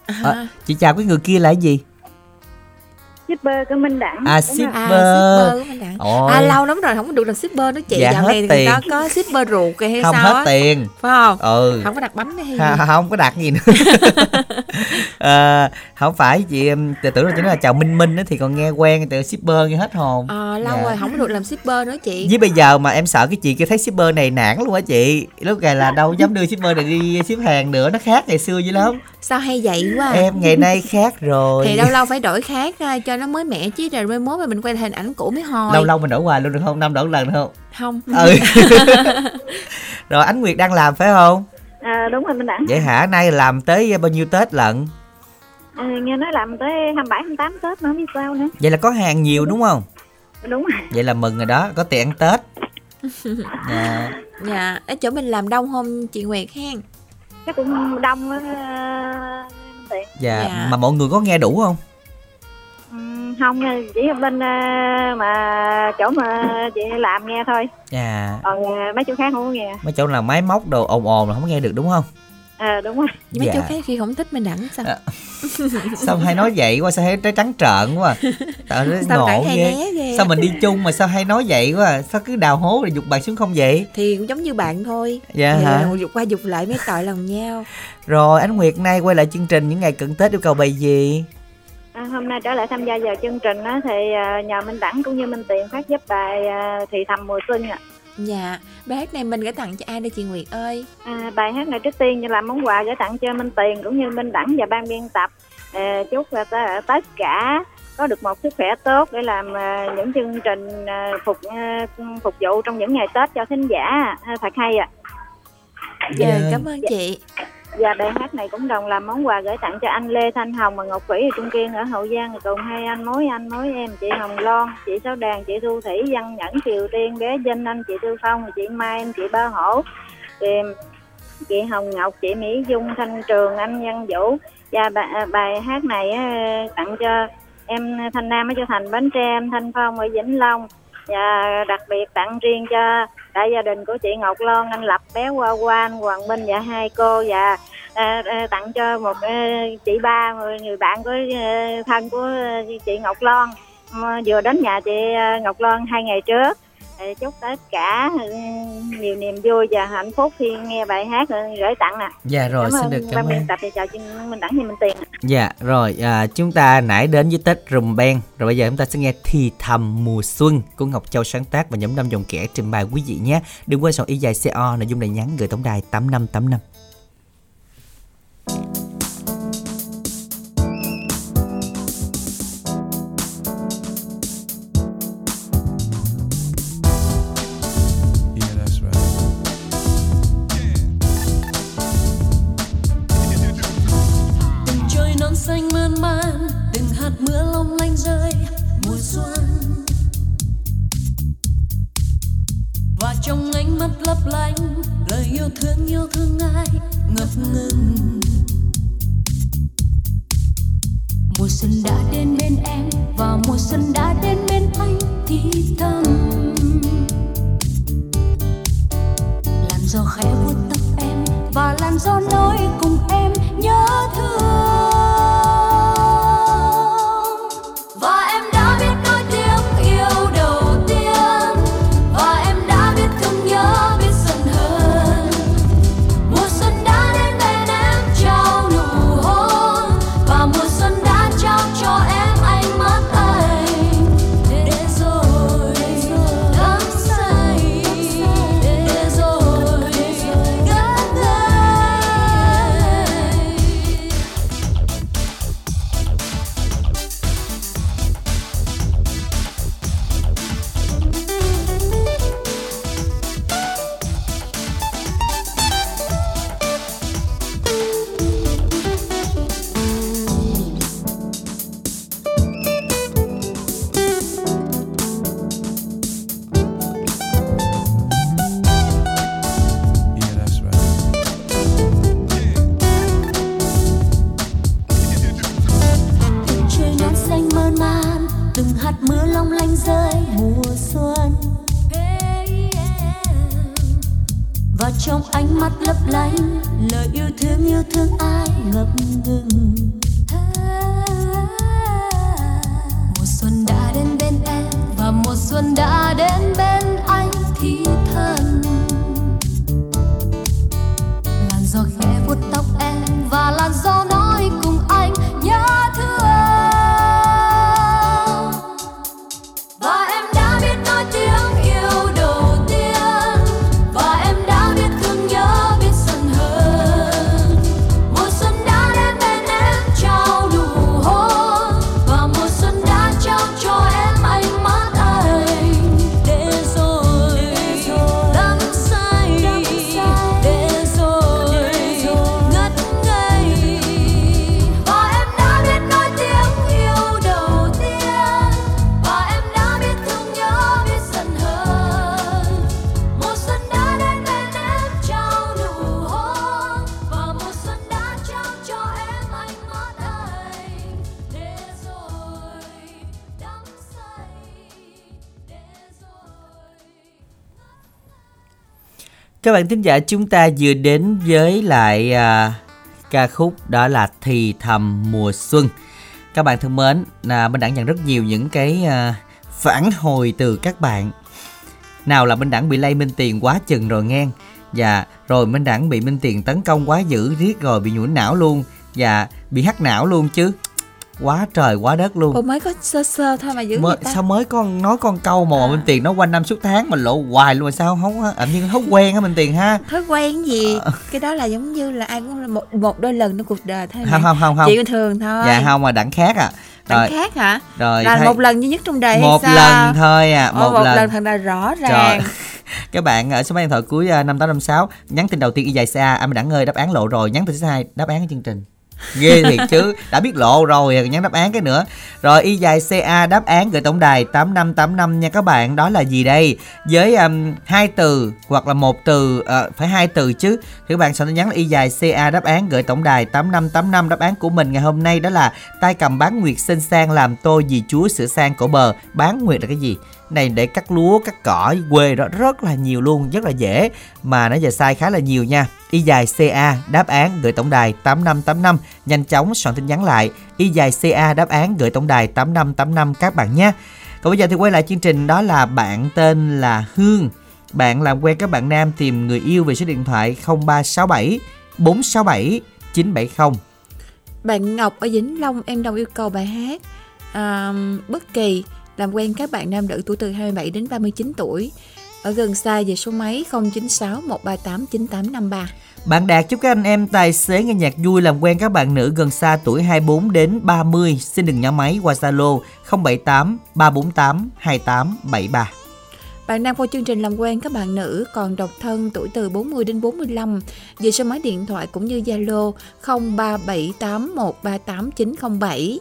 À, À, chị chào cái người kia là cái gì? Shipper của Minh Đẳng. À, rồi. à, shipper. shipper của Minh Đẳng. Ôi. À lâu lắm rồi không có được làm shipper đó chị. Dạ, Dạo hết này người tiền. ta có shipper ruột kìa hay Không sao hết á. tiền. Phải không? Ừ. Không có đặt bánh hay gì? Ha, không có đặt gì nữa à, không phải chị tự tưởng là chỉ nói là chào minh minh á thì còn nghe quen từ shipper nghe hết hồn Ờ, lâu Dạ. rồi không có được làm shipper nữa chị. với bây giờ mà em sợ cái chị kia thấy shipper này nản luôn á chị lúc này là đâu dám đưa shipper này đi ship hàng nữa nó khác ngày xưa dữ lắm Sao hay vậy quá. à? em ngày nay khác rồi Thì lâu lâu phải đổi khác ra cho nó mới mẻ chứ rồi mai mốt mà mình quay hình ảnh cũ mới hồi. lâu lâu mình đổi hoài luôn được không năm đổi lần được không Không. ừ rồi ánh nguyệt đang làm phải không À, đúng rồi Minh Đẳng. vậy hả nay làm tới bao nhiêu tết lận À, nghe nói làm tới 27 28 Tết nữa không biết sao nữa. vậy là có hàng nhiều đúng không Đúng rồi. vậy là mừng rồi đó có tiền ăn tết dạ Dạ, ở chỗ mình làm đông không chị Nguyệt hen? Chắc cũng đông á. uh, tiện. dạ Dạ. mà mọi người có nghe đủ không không nha, chỉ bên ờ, mà chỗ mà chị làm nghe thôi. dạ Còn ờ, mấy chỗ khác không có nghe. mấy chỗ là máy móc đồ ồn ồn là không nghe được đúng không À, đúng rồi. Mấy Dạ. chỗ khác khi không thích mình đẳng sao? À, sao hay nói vậy quá sao hay trái trắng trợn quá à? Sao ngộ hay ghê né ghê? sao mình đi chung mà sao hay nói vậy quá à? sao cứ đào hố rồi dục bạn xuống không vậy Thì cũng giống như bạn thôi. Dạ Thì hả? Dục qua dục lại mấy tội lòng nhau. rồi ánh nguyệt nay quay lại chương trình những ngày cận tết yêu cầu bài gì À, hôm nay trở lại tham gia vào chương trình á, thì ờ, nhờ Minh Đẳng cũng như Minh Tiền phát giúp bài ờ, Thì thầm mùa xuân ạ. Dạ, bài hát này mình gửi tặng cho ai đây chị Nguyệt ơi? À, bài hát này trước tiên là món quà gửi tặng cho Minh Tiền cũng như Minh Đẳng và ban biên tập à, chúc là ta- tất cả có được một sức khỏe tốt để làm à, những chương trình à, phục à, phục vụ trong những ngày Tết cho thính giả à, thật hay ạ. Dạ, Dạ. cảm ơn chị. Và bài hát này cũng đồng làm món quà gửi tặng cho anh Lê Thanh Hồng và Ngọc Vĩ ở Trung Kiên ở Hậu Giang cùng hai anh mối anh mối em chị Hồng Loan, chị Sáu Đàn, chị Thu Thủy, Văn Nhẫn, Kiều Tiên, bé Vinh, anh chị Tư Phong, chị Mai, em chị Ba Hổ, chị, chị Hồng Ngọc, chị Mỹ Dung, Thanh Trường, anh Văn Vũ. Dạ, và bài, à, bài hát này tặng cho em Thanh Nam ở Châu Thành, Bến Tre, em Thanh Phong ở Vĩnh Long. Và đặc biệt tặng riêng cho tại gia đình của chị Ngọc Loan, anh Lập, bé Hoa quan Hoàng Minh và hai cô và à, à, tặng cho một à, chị ba người, người bạn của à, thân của chị Ngọc Loan. Vừa đến nhà chị Ngọc Loan hai ngày trước chúc tất cả ừ, nhiều niềm vui và hạnh phúc khi nghe bài hát ừ, gửi tặng nè. Dạ rồi, cảm xin được cảm ơn. mình tập thì chào mình đẳng thì mình tiền. Dạ rồi, à, chúng ta nãy đến với Tết rùm beng, rồi bây giờ chúng ta sẽ nghe thì thầm mùa xuân của Ngọc Châu sáng tác và nhóm năm dòng kẻ trình bày quý vị nhé. Đừng quên soạn y dài CO nội dung này nhắn gửi tổng đài 8585. Rơi mùa xuân. Và trong ánh mắt lấp lánh, lời yêu thương yêu thương ai ngập ngừng. Mùa xuân đã đến bên em và mùa xuân đã đến bên anh thì thầm. Làm gió khẽ vuốt tóc em và làm gió nói cùng em nhớ thương. Bạn thính giả chúng ta vừa đến với lại à, ca khúc đó là Thì thầm mùa xuân. Các bạn thân mến, là mình đã nhận rất nhiều những cái à, phản hồi từ các bạn. Nào là Minh Đẳng bị lây Minh Tiền quá chừng rồi nghe. Và rồi Minh Đẳng bị Minh Tiền tấn công quá dữ riết rồi bị nhũn não luôn. Và bị hắt não luôn chứ. Quá trời quá đất luôn. Mới có sơ sơ thôi mà dữ mới, ta? sao mới con nói con câu mà Minh Tiền nó quanh năm suốt tháng mà lộ hoài luôn mà sao không ảnh như không quen hả Minh Tiền ha. Thói quen gì? Ờ. cái đó là giống như là ai cũng là một một đôi lần trong cuộc đời thôi không không không không. Bình thường thôi. Dạ không mà đẳng khác à. Đằng rồi. khác hả? Rồi là thay- một lần duy nhất trong đời một hay sao? lần thôi à Ồ, một, một lần. lần, thật là rõ Trời. ràng các bạn ở số máy điện thoại cuối à, năm tám năm sáu nhắn tin đầu tiên y dài ca anh đẳng ơi đáp án lộ rồi nhắn tin thứ hai đáp án chương trình ghê thiệt chứ. Đã biết lộ rồi nhắn đáp án cái nữa. Rồi y dài ca đáp án gửi tổng đài tám năm tám năm nha các bạn. Đó là gì đây? Với um, hai từ hoặc là một từ uh, phải hai từ chứ. Thì các bạn sẽ nhắn là y dài ca đáp án gửi tổng đài tám năm tám năm. Đáp án của mình ngày hôm nay đó là tay cầm bán nguyệt xinh sang làm tôi gì chúa sửa sang cổ bờ. Bán nguyệt là cái gì? Này để cắt lúa cắt cỏ quê đó rất là nhiều luôn rất là dễ. Mà nó giờ sai khá là nhiều nha y dài ca đáp án gửi tổng đài 8585 nhanh chóng soạn tin nhắn lại. Y dài ca đáp án gửi tổng đài 8585 các bạn nhé. Còn bây giờ thì quay lại chương trình đó là bạn tên là Hương. Bạn làm quen các bạn nam tìm người yêu về số điện thoại 0367 467 970 bạn Ngọc ở Vĩnh Long em đồng yêu cầu bài hát. À, bất kỳ làm quen các bạn nam nữ tuổi từ 27 đến 39 tuổi. Ở gần xa về số máy 0961389853. Bạn Đạt, chúc các anh em tài xế nghe nhạc vui, làm quen các bạn nữ gần xa tuổi 24 đến 30 xin đừng nhớ máy qua Zalo 078 348 2873. Bạn nam qua chương trình làm quen các bạn nữ còn độc thân tuổi từ 40 đến 45 về số máy điện thoại cũng như Zalo 0378138907.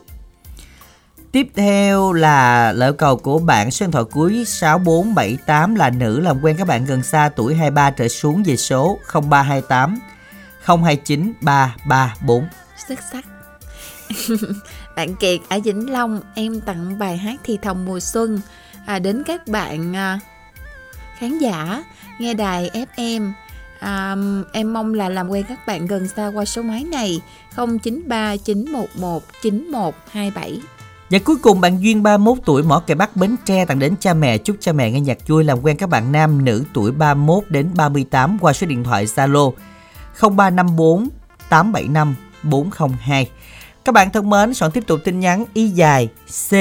Tiếp theo là lỡ cầu của bạn số điện thoại cuối 6478 là nữ làm quen các bạn gần xa tuổi 23 trở xuống về số 0328 029 334. Xuất sắc. bạn Kiệt ở Vĩnh Long em tặng bài hát thì thầm mùa xuân à, đến các bạn à, khán giả nghe đài FM à, em mong là làm quen các bạn gần xa qua số máy này 0939119127 và cuối cùng bạn Duyên 31 tuổi mỏ cây Bắc Bến Tre tặng đến cha mẹ chúc cha mẹ nghe nhạc vui làm quen các bạn nam nữ tuổi 31 đến 38 qua số điện thoại Zalo 0354 875 402. Các bạn thân mến, soạn tiếp tục tin nhắn y dài C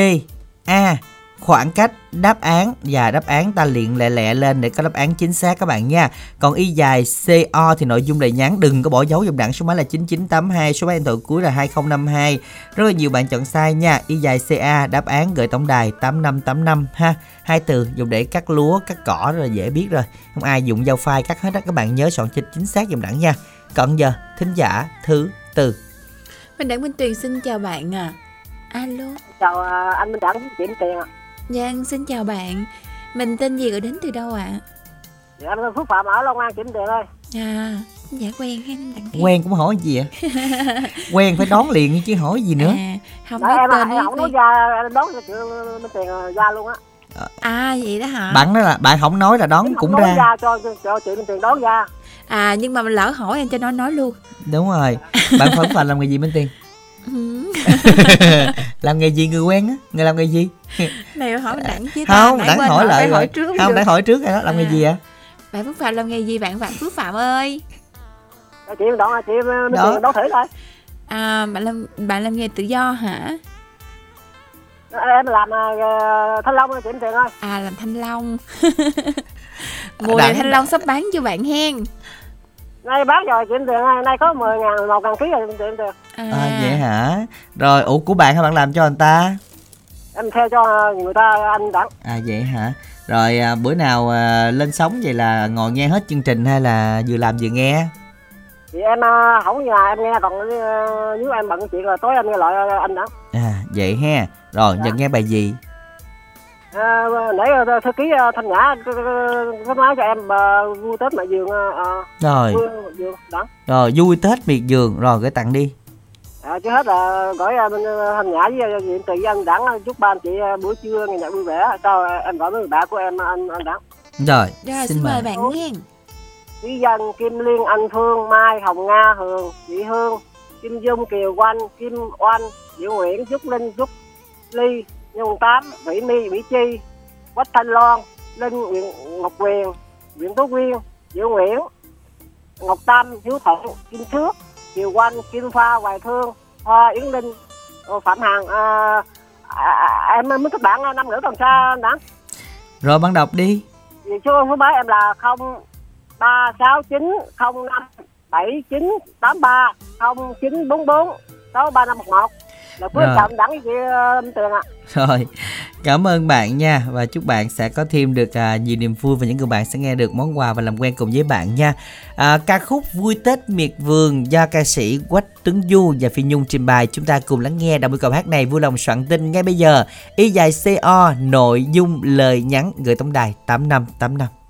A khoảng cách đáp án và đáp án ta liền lẹ lẹ lên để có đáp án chính xác các bạn nha. Còn y dài CO thì nội dung lời nhắn đừng có bỏ dấu dòng đẳng số máy là 9982, số máy điện thoại cuối là 2052. Rất là nhiều bạn chọn sai nha. Y dài CA đáp án gửi tổng đài 8585 ha. Hai từ dùng để cắt lúa, cắt cỏ rất là dễ biết rồi. Không ai dùng dao phai cắt hết á các bạn nhớ soạn chính chính xác dòng đẳng nha. Còn giờ thính giả thứ tư. Minh Đẳng Minh Tuyền xin chào bạn à Alo chào à, anh Minh Đẳng chuyển tiền ạ Giang xin chào bạn Mình tên gì gọi đến từ đâu ạ dạ, anh Phước Phạm ở Long An chuyển tiền ơi à? Dạ quen ha anh Đặng Khiết. Quen cũng hỏi gì ạ? Quen phải đón liền chứ hỏi gì nữa. À, không Đó, nói em tên em biết không nói ra đón chị Minh Tiền ra luôn á À vậy đó hả? Bạn nói là bạn không nói là đón Em cũng ra. ra cho, cho chị Minh Tiền đón ra À nhưng mà mình lỡ hỏi anh cho nó nói luôn. Đúng rồi. Bạn phấn phải làm nghề gì Minh Tiền? Làm nghề gì người quen á? Người làm nghề gì? Này hỏi mình Đặng chứ. Không, quên hỏi lại hỏi trước Không, được. đã hỏi trước rồi đó. Làm nghề À. gì ạ? Bạn Phước Phạm làm nghề gì bạn Phạm Phước Phạm ơi? Chị đón chị Đó. Thử thôi À bạn làm bạn làm nghề tự do hả? em làm uh, thanh long chị Tiền ơi À làm thanh long. Mùa này thanh long sắp bán cho bạn hen. Nay bán rồi chị ơi nay có 10 ngàn một ngàn ký rồi chị Tiền À, À, vậy hả? Rồi, ủa của bạn hay bạn làm cho người ta? em theo cho người ta anh đặng À vậy hả? Rồi à, bữa nào à, lên sóng vậy là ngồi nghe hết chương trình hay là vừa làm vừa nghe? thì em uh, không nhà em nghe còn nếu em bận chuyện là tối em nghe lại anh đặng À vậy ha. Rồi, giờ nghe bài gì? À, nãy thư ký ờ, thanh nhã có- nói cho em ờ, vui tết mẹ giường ờ, ờ, Rồi, vui giường rồi vui Tết miệt vườn rồi gửi tặng đi. à, chứ hết là gửi bên thanh nhã với diện từ với anh đặng chúc ba anh chị buổi trưa ngày nhạc vui vẻ. Cho em gọi với bạn của em anh anh đặng Rồi, Rồi xin mời bạn nghe. Quý dân Kim Liên Anh Phương Mai Hồng Nga Hường Chị Hương Kim Dung Kiều Oanh Kim Oanh Diệu Nguyễn Trúc Linh Trúc Ly nhung Tám, Vĩ Ni, Vĩ Chi, Quách Thanh Loan, Linh Nguyễn, Ngọc Quyền, Nguyễn tú Quyên, Diệu Nguyễn, Ngọc Tâm, Hiếu Thuận, Kim Thước, Kiều Quanh, Kim Pha, Hoài Thương, Hoa, Yến Linh, ờ, Phạm Hằng. Ờ, à, à, à, em mới các bạn ờ, năm nữa còn xa nữa. Rồi bạn đọc đi. Vì số số máy em là 0369 05 7983 0944 6351 là cuối Rồi. chậm đẳng với chị ờ, tiền ạ Rồi, cảm ơn bạn nha và chúc bạn sẽ có thêm được à, nhiều niềm vui và những người bạn sẽ nghe được món quà và làm quen cùng với bạn nha. À, ca khúc Vui Tết Miệt Vườn do ca sĩ Quách Tuấn Du và Phi Nhung trình bày chúng ta cùng lắng nghe đồng yêu cầu hát này vui lòng soạn tin ngay bây giờ y dài co nội dung lời nhắn gửi tổng đài 8585. xuân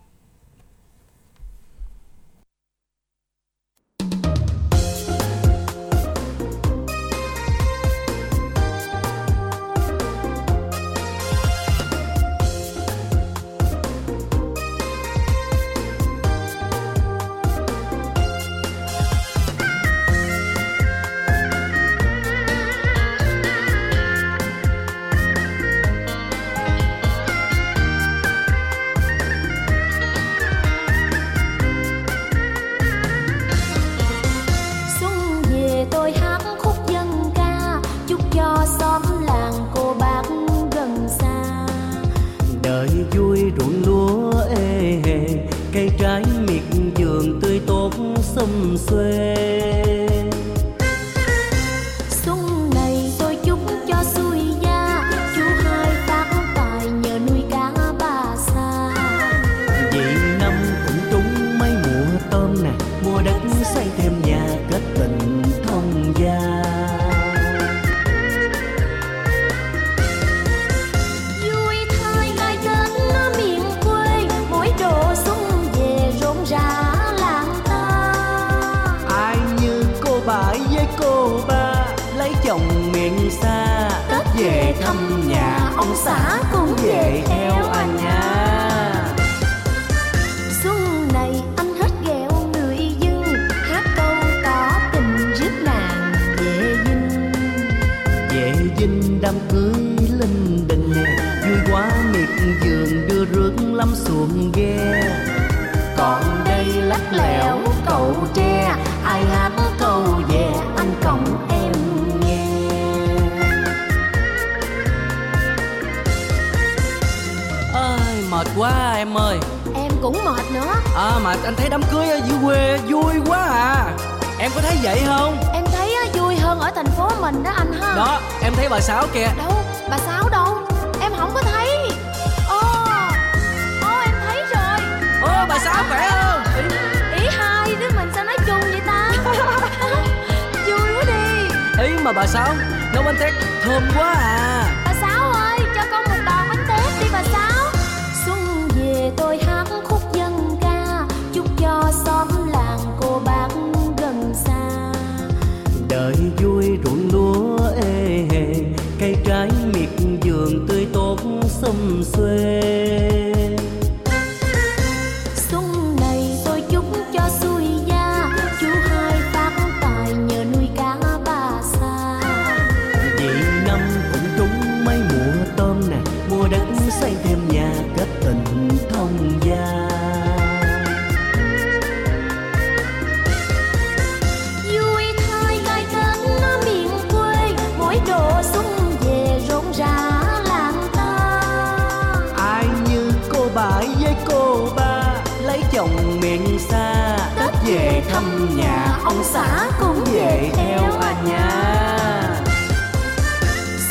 chồng miền xa Tết về thăm nhà Ông xã cũng về theo anh nha.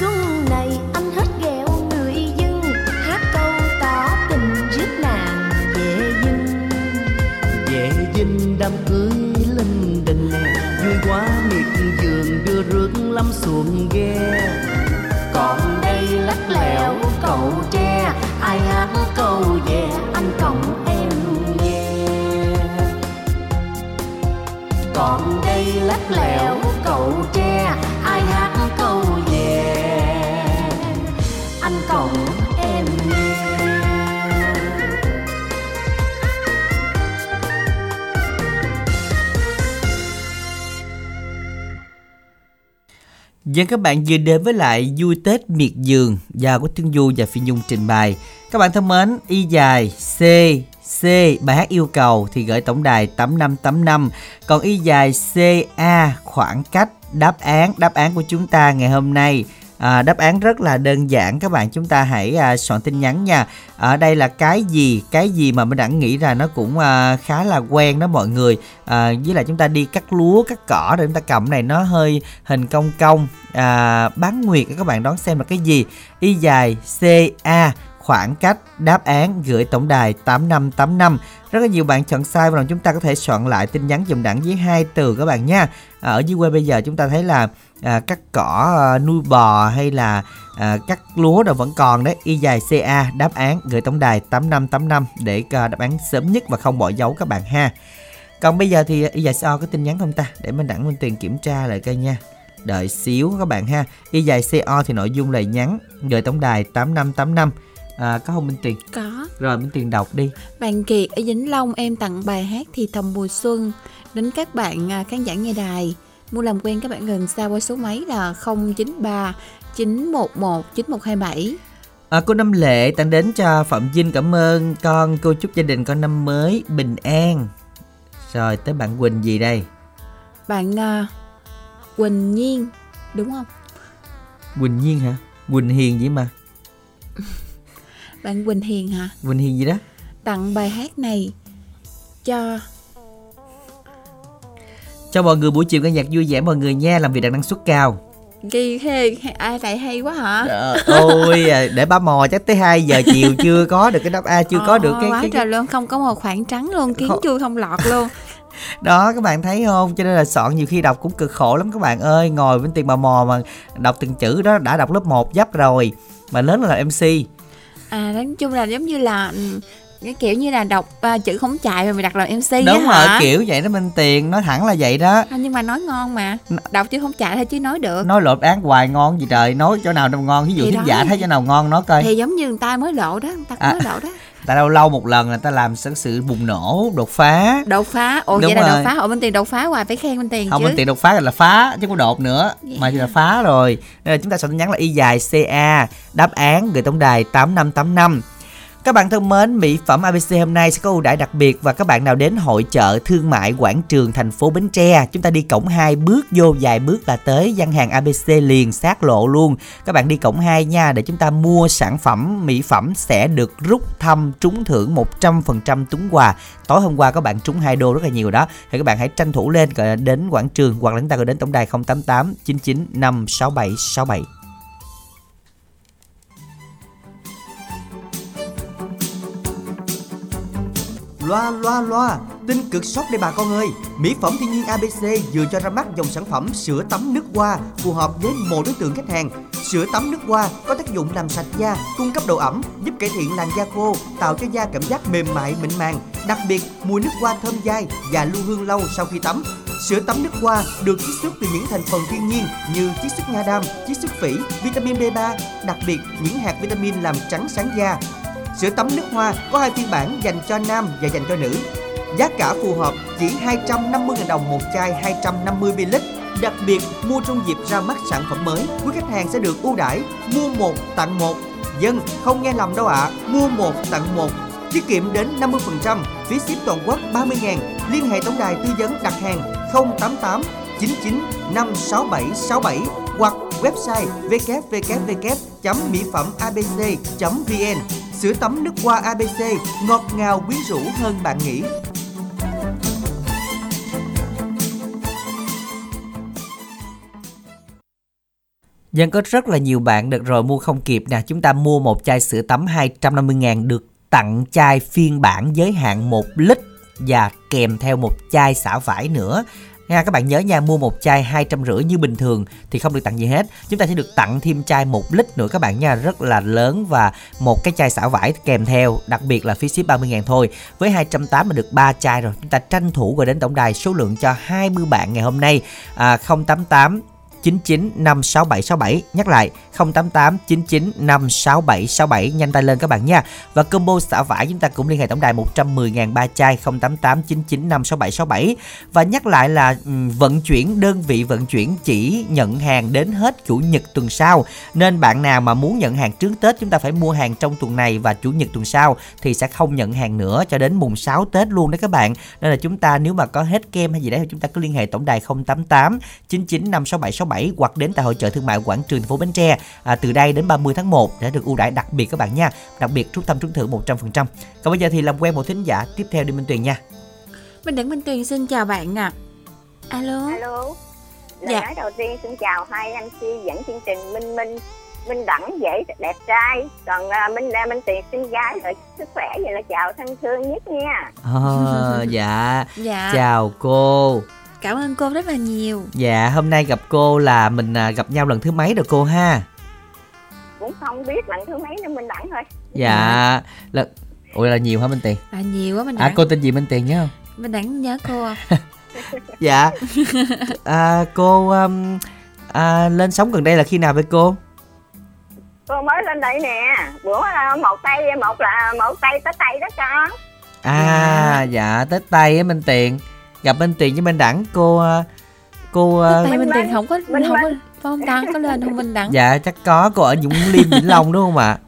Xuân này anh hết ghẹo người dân Hát câu tỏ tình rước nàng về dinh. Về dinh đám cưới linh đình Vui quá miệt vườn đưa rước lắm xuồng ghe Dân các bạn vừa đến với lại vui Tết miệt Dường do của Tương Du và Phi Nhung trình bày. Các bạn thân mến, y dài C C bài hát yêu cầu thì gửi tổng đài 8585 còn y dài CA khoảng cách đáp án đáp án của chúng ta ngày hôm nay À, đáp án rất là đơn giản. Các bạn chúng ta hãy à, soạn tin nhắn nha. Ở đây là cái gì? Cái gì mà mình đã nghĩ ra nó cũng à, khá là quen đó mọi người. À, với lại chúng ta đi cắt lúa cắt cỏ rồi chúng ta cầm này nó hơi hình cong cong. À, bán nguyệt các bạn đón xem là cái gì? Y dài ca khoảng cách đáp án gửi tổng đài 8585 rất là nhiều bạn chọn sai và chúng ta có thể soạn lại tin nhắn dùm đẳng với hai từ các bạn nha. À, ở dưới quê bây giờ chúng ta thấy là à, cắt cỏ à, nuôi bò hay là à, cắt lúa đâu vẫn còn đấy. Y dài ca đáp án gửi tổng đài 8585 để à, đáp án sớm nhất và không bỏ dấu các bạn ha. Còn bây giờ thì y dài co có tin nhắn không ta? Để mình đẳng minh tiền kiểm tra lại coi nha. Đợi xíu các bạn ha. Y dài co thì nội dung lời nhắn gửi tổng đài 8585 à, có không minh tiền? Có. Rồi minh tiền đọc đi. Bạn Kiệt ở Vĩnh Long em tặng bài hát thì thầm mùa xuân đến các bạn à, khán giả nghe đài. Muốn làm quen các bạn gần xa qua số máy là 093 911 9127. À, cô Năm Lệ tặng đến cho Phạm Vinh cảm ơn. Con cô chúc gia đình con năm mới bình an. Rồi tới bạn Quỳnh gì đây? Bạn à, Quỳnh Nhiên đúng không? Quỳnh Nhiên hả? Quỳnh Hiền gì mà Bạn Quỳnh Hiền hả? Quỳnh Hiền gì đó Tặng bài hát này cho cho mọi người buổi chiều nghe nhạc vui vẻ mọi người nha làm việc đạt năng suất cao hay, hay ai lại hay quá hả? Trời ôi à, để ba mò chắc tới 2 giờ chiều chưa có được cái đáp A chưa có được cái, quá cái, trời cái luôn không có một khoảng trắng luôn kiến Không. chui không lọt luôn đó các bạn thấy không cho nên là soạn nhiều khi đọc cũng cực khổ lắm các bạn ơi ngồi bên tiền bà mò mà đọc từng chữ đó đã đọc lớp 1 dấp rồi mà lớn là làm MC à nói chung là giống như là ừ, cái kiểu như là đọc à, chữ không chạy mà mày đặt làm MC đúng rồi hả? kiểu vậy đó minh tiền nói thẳng là vậy đó À, nhưng mà nói ngon mà đọc chứ không chạy thôi chứ nói được nói lộp án hoài ngon gì trời nói chỗ nào đâu ngon ví dụ đó. giả thấy chỗ nào ngon nói coi thì giống như người ta mới lộ đó người ta À. mới lộ đó tại lâu lâu một lần là ta làm sự, sự bùng nổ đột phá. Đột phá? Ồ Đúng vậy là rồi. đột phá. Ồ bên tiền đột phá hoài phải khen bên tiền không chứ. Bên tiền đột phá là phá chứ không có đột nữa. Mà chỉ là phá rồi. Nên là chúng ta sẽ nhắn là y dài ca đáp án gửi tổng đài 8585 các bạn thân mến, mỹ phẩm ABC hôm nay sẽ có ưu đãi đặc biệt và các bạn nào đến hội chợ thương mại quảng trường thành phố Bến Tre, chúng ta đi cổng 2 bước vô vài bước là tới gian hàng ABC liền sát lộ luôn. Các bạn đi cổng 2 nha để chúng ta mua sản phẩm mỹ phẩm sẽ được rút thăm trúng thưởng 100% trúng quà. Tối hôm qua các bạn trúng 2 đô rất là nhiều đó. Thì các bạn hãy tranh thủ lên gọi đến quảng trường hoặc là chúng ta gọi đến tổng đài 088 99 567 67. Loa loa loa, tin cực sốc đây bà con ơi. Mỹ phẩm thiên nhiên ABC vừa cho ra mắt dòng sản phẩm sữa tắm nước hoa phù hợp với mọi đối tượng khách hàng. Sữa tắm nước hoa có tác dụng làm sạch da, cung cấp độ ẩm, giúp cải thiện làn da khô, tạo cho da cảm giác mềm mại mịn màng. Đặc biệt, mùi nước hoa thơm dai và lưu hương lâu sau khi tắm. Sữa tắm nước hoa được chiết xuất từ những thành phần thiên nhiên như chiết xuất nha đam, chiết xuất phỉ, vitamin B3, đặc biệt những hạt vitamin làm trắng sáng da. Sữa tắm nước hoa có hai phiên bản dành cho nam và dành cho nữ. Giá cả phù hợp chỉ 250.000 đồng một chai 250ml. Đặc biệt, mua trong dịp ra mắt sản phẩm mới, quý khách hàng sẽ được ưu đãi mua một tặng một. Dân, không nghe lầm đâu ạ, à. mua một tặng một. Tiết kiệm đến 50%, phí ship toàn quốc 30.000. Liên hệ tổng đài tư vấn đặt hàng 088 99 567 67 hoặc website www.mỹ-phẩm-abc.vn Sữa tắm nước hoa ABC ngọt ngào, quyến rũ hơn bạn nghĩ. Dân, có rất là nhiều bạn được rồi mua không kịp nè Chúng ta mua một chai sữa tắm 250 ngàn được tặng chai phiên bản giới hạn 1 lít Và kèm theo một chai xả vải nữa Nha, các bạn nhớ nha mua một chai hai trăm rưỡi như bình thường thì không được tặng gì hết. Chúng ta sẽ được tặng thêm chai một lít nữa các bạn nha rất là lớn và một cái chai xả vải kèm theo đặc biệt là phí ship 30 ngàn thôi. Với 280 mà được 3 chai rồi chúng ta tranh thủ gọi đến tổng đài số lượng cho 20 bạn ngày hôm nay. À, 088 99 56767 Nhắc lại 088 99 56767 Nhanh tay lên các bạn nha. Và combo xả vải, chúng ta cũng liên hệ tổng đài 110.000 ba chai 088 99 56767 Và nhắc lại là vận chuyển, đơn vị vận chuyển chỉ nhận hàng đến hết chủ nhật tuần sau. Nên bạn nào mà muốn nhận hàng trước Tết, chúng ta phải mua hàng trong tuần này và chủ nhật tuần sau, Thì sẽ không nhận hàng nữa cho đến mùng 6 Tết luôn đấy các bạn. Nên là chúng ta nếu mà có hết kem hay gì đấy thì chúng ta cứ liên hệ tổng đài 088 99 56767 hoặc đến tại hội chợ thương mại Quảng Trường thành phố Bến Tre à, từ đây đến 30 tháng 1 để được ưu đãi đặc biệt các bạn nha. Đặc biệt rút thăm trúng thưởng 100%. Còn bây giờ thì làm quen một thính giả tiếp theo đi Minh Tuyền nha. Minh Đẳng Minh Tuyền xin chào bạn ạ. Alo. Alo. Lời Dạ. nói đầu tiên xin chào hai MC dẫn chương trình Minh Minh Minh Đẳng dễ đẹp trai còn à, Minh Lê Minh Tiền xinh gái rồi sức khỏe vậy là chào thân thương nhất nha À, dạ. Dạ. Chào cô. Cảm ơn cô rất là nhiều. Dạ, hôm nay gặp cô là mình à, gặp nhau lần thứ mấy rồi cô ha? cũng không biết lần thứ mấy nữa Minh Đẳng thôi Dạ. Là... Ủa là nhiều hả Minh Tiền? Là nhiều quá Minh À Đẳng. cô tên gì Minh Tiền nhớ không? Minh Đẳng nhớ cô không? Dạ. À, cô um, à, lên sống gần đây là khi nào với cô? cô mới lên đây nè bữa là một tay một là một tay tới tay đó con À dạ Tết Tây á Minh Tiền Gặp Minh Tiền với Minh Đẳng cô ờ, Cô ờ, Tay Minh Tuyền không có Minh không có phải không ta có lên không Minh Đẳng? Dạ chắc có. Cô ở Dũng Liêm Vĩnh Long đúng không ạ?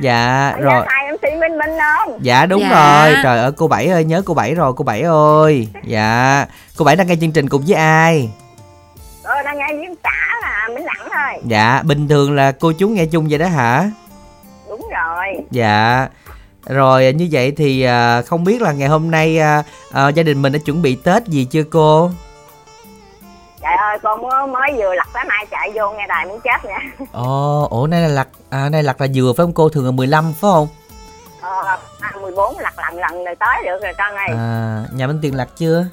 Dạ Ở rồi. MC Minh Minh không? Dạ đúng Dạ. rồi. Trời ơi cô Bảy ơi nhớ cô Bảy rồi cô Bảy ơi. Dạ. Cô Bảy đang nghe chương trình cùng với ai? Ờ đang nghe với xã là Minh Đẳng thôi. Dạ bình thường là cô chú nghe chung vậy đó hả? Đúng rồi. Dạ Rồi như vậy thì à, không biết là ngày hôm nay à, à, gia đình mình đã chuẩn bị Tết gì chưa cô trời ơi con mới, mới vừa lặt lá mai chạy vô nghe đài muốn chết nha Ồ, ủa nay là lặt à, nay lặt là dừa phải không cô? Thường là 15 phải không? ờ à, 14 lặt lần lần rồi tới được rồi con ơi À, nhà Minh Tiền lặt chưa?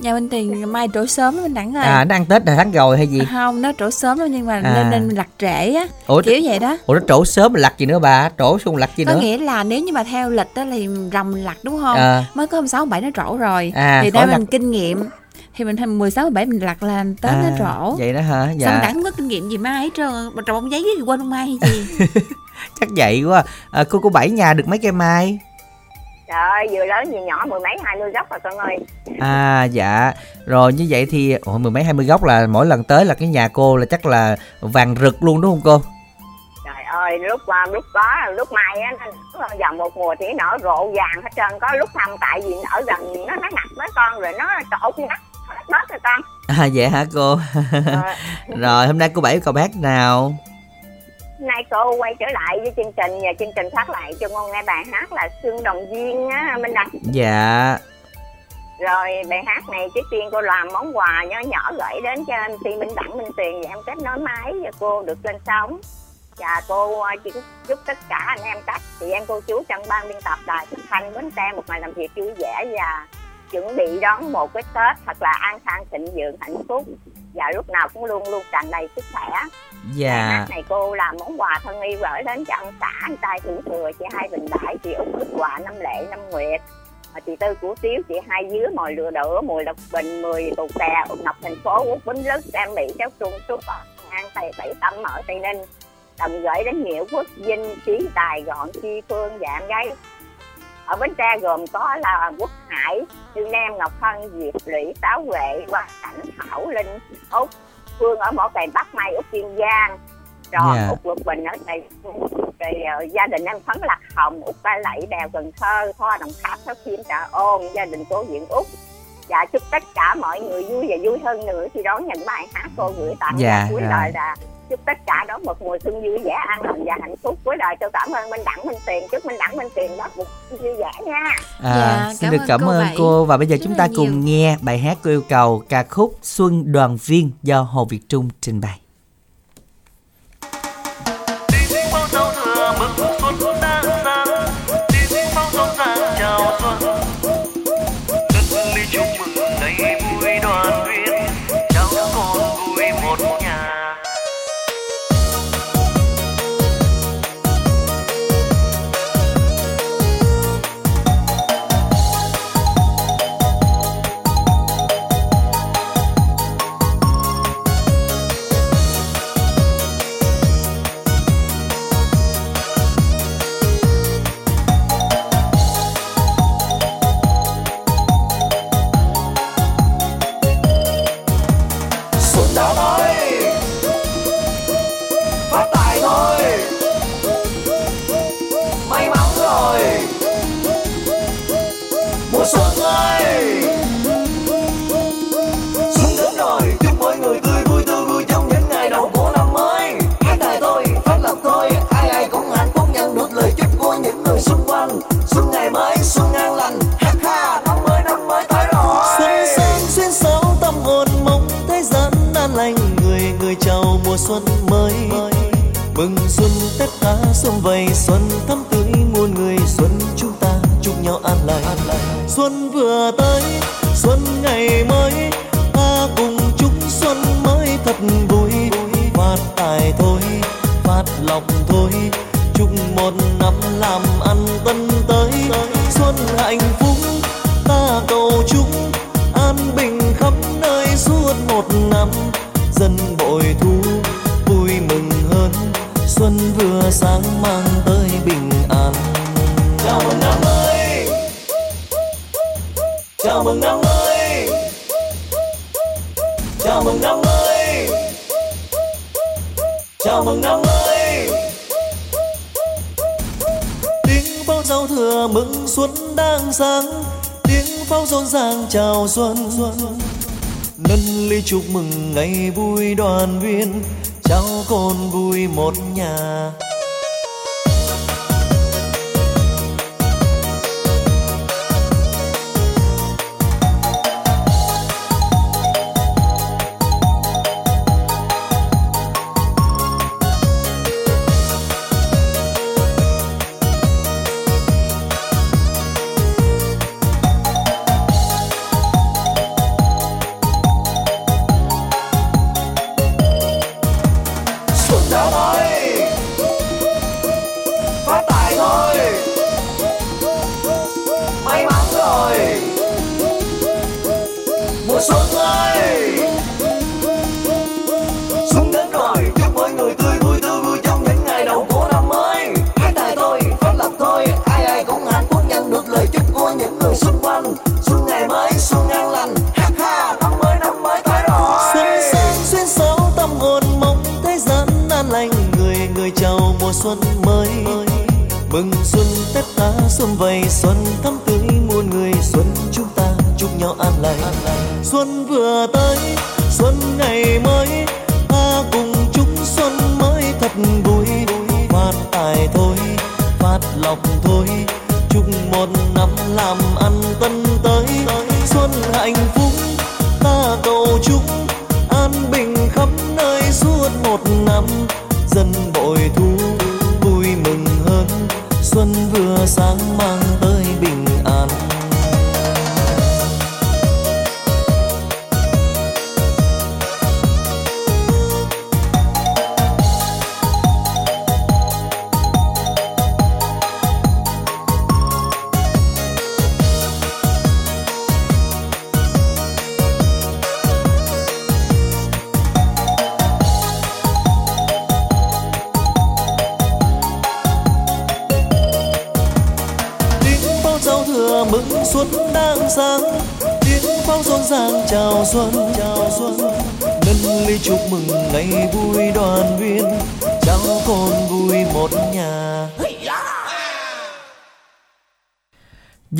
Nhà Minh Tuyền mai trổ sớm đó Minh Đẳng ơi. À, nó ăn Tết là tháng rồi hay gì? Không, nó trổ sớm đó nhưng mà À. nên nên mình lặt trễ á. Ủa, Kiểu vậy đó. ủa nó trổ sớm mà lặt gì nữa bà? Trổ xuống lặt gì Có nữa? nghĩa là nếu như mà theo lịch đó thì rằm lặt đúng không? À. Mới có hôm 6 7 nó trổ rồi. À, thì khỏi đó lặt. mình kinh nghiệm thì mình thành 16 17 mình lặt là Tết nó trổ. À, Vậy đó hả? Xong Dạ. Đẳng không có kinh nghiệm gì mai hết trơn. Mà trồng bông giấy thì quên bông mai hay gì. Chắc vậy quá. À, cô cô Bảy nhà được mấy cây mai? Trời ơi vừa lớn vừa nhỏ mười mấy hai mươi gốc rồi con ơi À dạ. Rồi như vậy thì ủa, mười mấy hai mươi gốc là mỗi lần tới là cái nhà cô là chắc là vàng rực luôn đúng không cô? trời ơi lúc qua lúc có lúc mai á nó vào một mùa thì nó nở rộ vàng hết trơn có lúc thăm tại vì ở gần nó nó ngặt với con rồi nó trộn ngắt hết rồi con À vậy hả cô? Ờ, Rồi hôm nay cô Bảy cầu hát nào? Nay cô quay trở lại với chương trình và chương trình phát lại cho con nghe bài hát là Sương Đồng Viên á Minh Đăng. Dạ. rồi bài hát này trước tiên cô làm món quà nhỏ nhỏ gửi đến cho MC Minh Đẳng Minh Tuyền và em kết nối máy và cô được lên sóng. Và cô ờ, chỉ chúc tất cả anh em các chị em cô chú trong ban biên tập đài phát thanh bến tre một ngày làm việc vui vẻ và chuẩn bị đón một cái tết thật là an khang thịnh vượng hạnh phúc. Và lúc nào cũng luôn luôn tràn đầy sức khỏe Dạ. hát này cô làm món quà thân yêu gửi đến cho ông xã, anh thủ thừa, chị hai bình đại, chị út út quà năm lệ, năm nguyệt. Chị tư của tiếu, chị hai dứa, mồi lừa đỡ mùi lộc bình, mười tù tè ngọc thành phố út bính lức, tam mỹ kéo trung suốt an tây, bảy tâm ở tây ninh. Đồng gửi đến nghĩa quốc, vinh trí tài, gọn, chi phương và em gái ở bến tre gồm có là quốc hải dương nam, ngọc hân, diệp lũy, táo huệ hoa cảnh, thảo linh út phương ở mỏ cày bắc mai út kiên giang rồi Dạ. út lục bình ở đây rồi ờ, gia đình em phấn lạc hồng út ba lẫy đèo cần thơ thoa đồng tháp thất khiêm trà ôn gia đình cô diện út dạ chúc tất cả mọi người vui và vui hơn nữa khi đón nhận bài hát cô gửi tặng Dạ, cuối rồi. đời là chúc tất cả đón một mùa xuân vui vẻ an lành và hạnh phúc. Cuối đời tôi cảm ơn minh đẳng minh tiền. Chúc minh đẳng minh tiền đó một vui vẻ nha. À, Dạ, xin cảm được ơn cảm cô ơn Bảy. cô. Và bây giờ rất chúng ta nhiều. cùng nghe bài hát cô yêu cầu ca khúc Xuân Đoàn Viên do Hồ Việt Trung trình bày. Xuân mới. Mừng xuân tất cả xuân vầy, xuân thắm tươi muôn người. Xuân chúng ta chúc nhau an lành. Xuân vừa tới, xuân ngày mới. Ta cùng chúc xuân mới thật vui. Phát tài thôi, phát lộc thôi xuân nâng ly chúc mừng ngày vui đoàn viên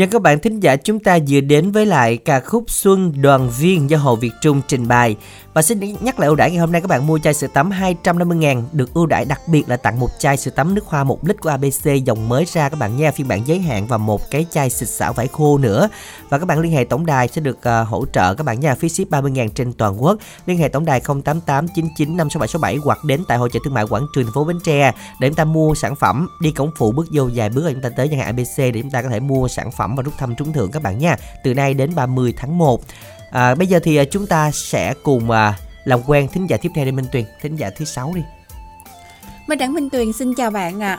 Và các bạn thính giả, chúng ta vừa đến với lại ca khúc Xuân Đoàn Viên do Hồ Việt Trung trình bày. Và xin nhắc lại ưu đãi ngày hôm nay các bạn mua chai sữa tắm 250 ngàn Được ưu đãi đặc biệt là tặng một chai sữa tắm nước hoa 1 lít của ABC dòng mới ra các bạn nha. Phiên bản giới hạn và một cái chai xịt xả vải khô nữa. Và các bạn liên hệ tổng đài sẽ được uh, hỗ trợ các bạn nha. Phí ship 30 ngàn trên toàn quốc. Liên hệ tổng đài 088 99 56767 Hoặc đến tại hội chợ thương mại Quảng Trường thành phố Bến Tre Để chúng ta mua sản phẩm. Đi cổng phụ bước vô vài bước rồi chúng ta tới nhà hàng ABC Để chúng ta có thể mua sản phẩm và rút thăm trúng thưởng các bạn nha. Từ nay đến 30 tháng 1 à, Bây giờ thì à, chúng ta sẽ cùng à, làm quen thính giả tiếp theo đi Minh Tuyền Thính giả thứ sáu đi Minh Đẳng Minh Tuyền xin chào bạn ạ.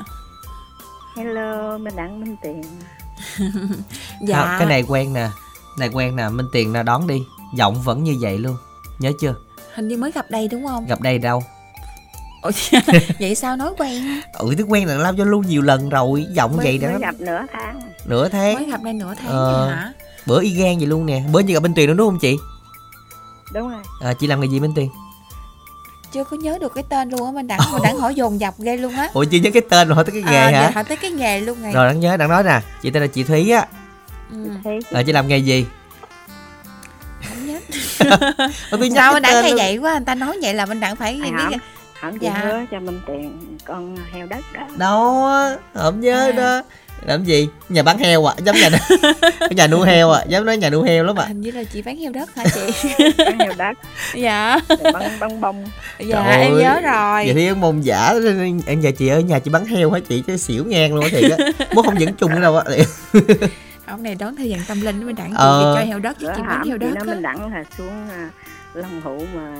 Hello, mình Đặng Minh Tiền. Dạ. à, Cái này quen nè Này quen nè Minh Tuyền nè đón đi Giọng vẫn như vậy luôn Nhớ chưa Hình như mới gặp đây đúng không? Gặp đây đâu Ủa, vậy sao nói quen? Ừ thì quen là lao cho luôn nhiều lần rồi Giọng mới, vậy mới đó gặp nửa tháng. Nửa tháng Mới gặp đây nửa tháng Ờ. hả? Bữa y gan vậy luôn nè Bữa như gặp Minh Tuyền đúng không chị Đúng rồi. à, Chị làm nghề gì Minh Tuyền Chưa có nhớ được cái tên luôn á Minh Đẳng Minh Đẳng hỏi dồn dập ghê luôn á Ủa chị nhớ cái tên rồi hỏi tới cái nghề à, hả hỏi tới cái nghề luôn này Rồi đang nhớ đang nói nè Chị tên là chị Thúy á ừ. à, Chị làm nghề gì Không nhớ tôi Sao cái Đẳng tên hay luôn. vậy quá Người ta nói vậy là Minh Đẳng phải Ai biết hổng? Dạ. hứa cho Minh Tiền con heo đất đó. Đâu Không nhớ À. đó Làm gì Nhà bán heo à Giống nhà nhà nuôi heo à Dám nói nhà nuôi heo lắm à Hình như là chị bán heo đất hả chị? Con heo đất. dạ Băng băng bông. Dạ Trời em ơi. nhớ rồi Vậy thì em mông giả Em nhà chị ở nhà chị bán heo hả chị Chứ xỉu ngang luôn á thiệt á Bố không dẫn chung ở đâu á Ông này đón theo dạng tâm linh Đẳng chị Ờ. cho heo đất Bữa chị bán heo đất á. mình đặng là xuống à, Long Hụ mà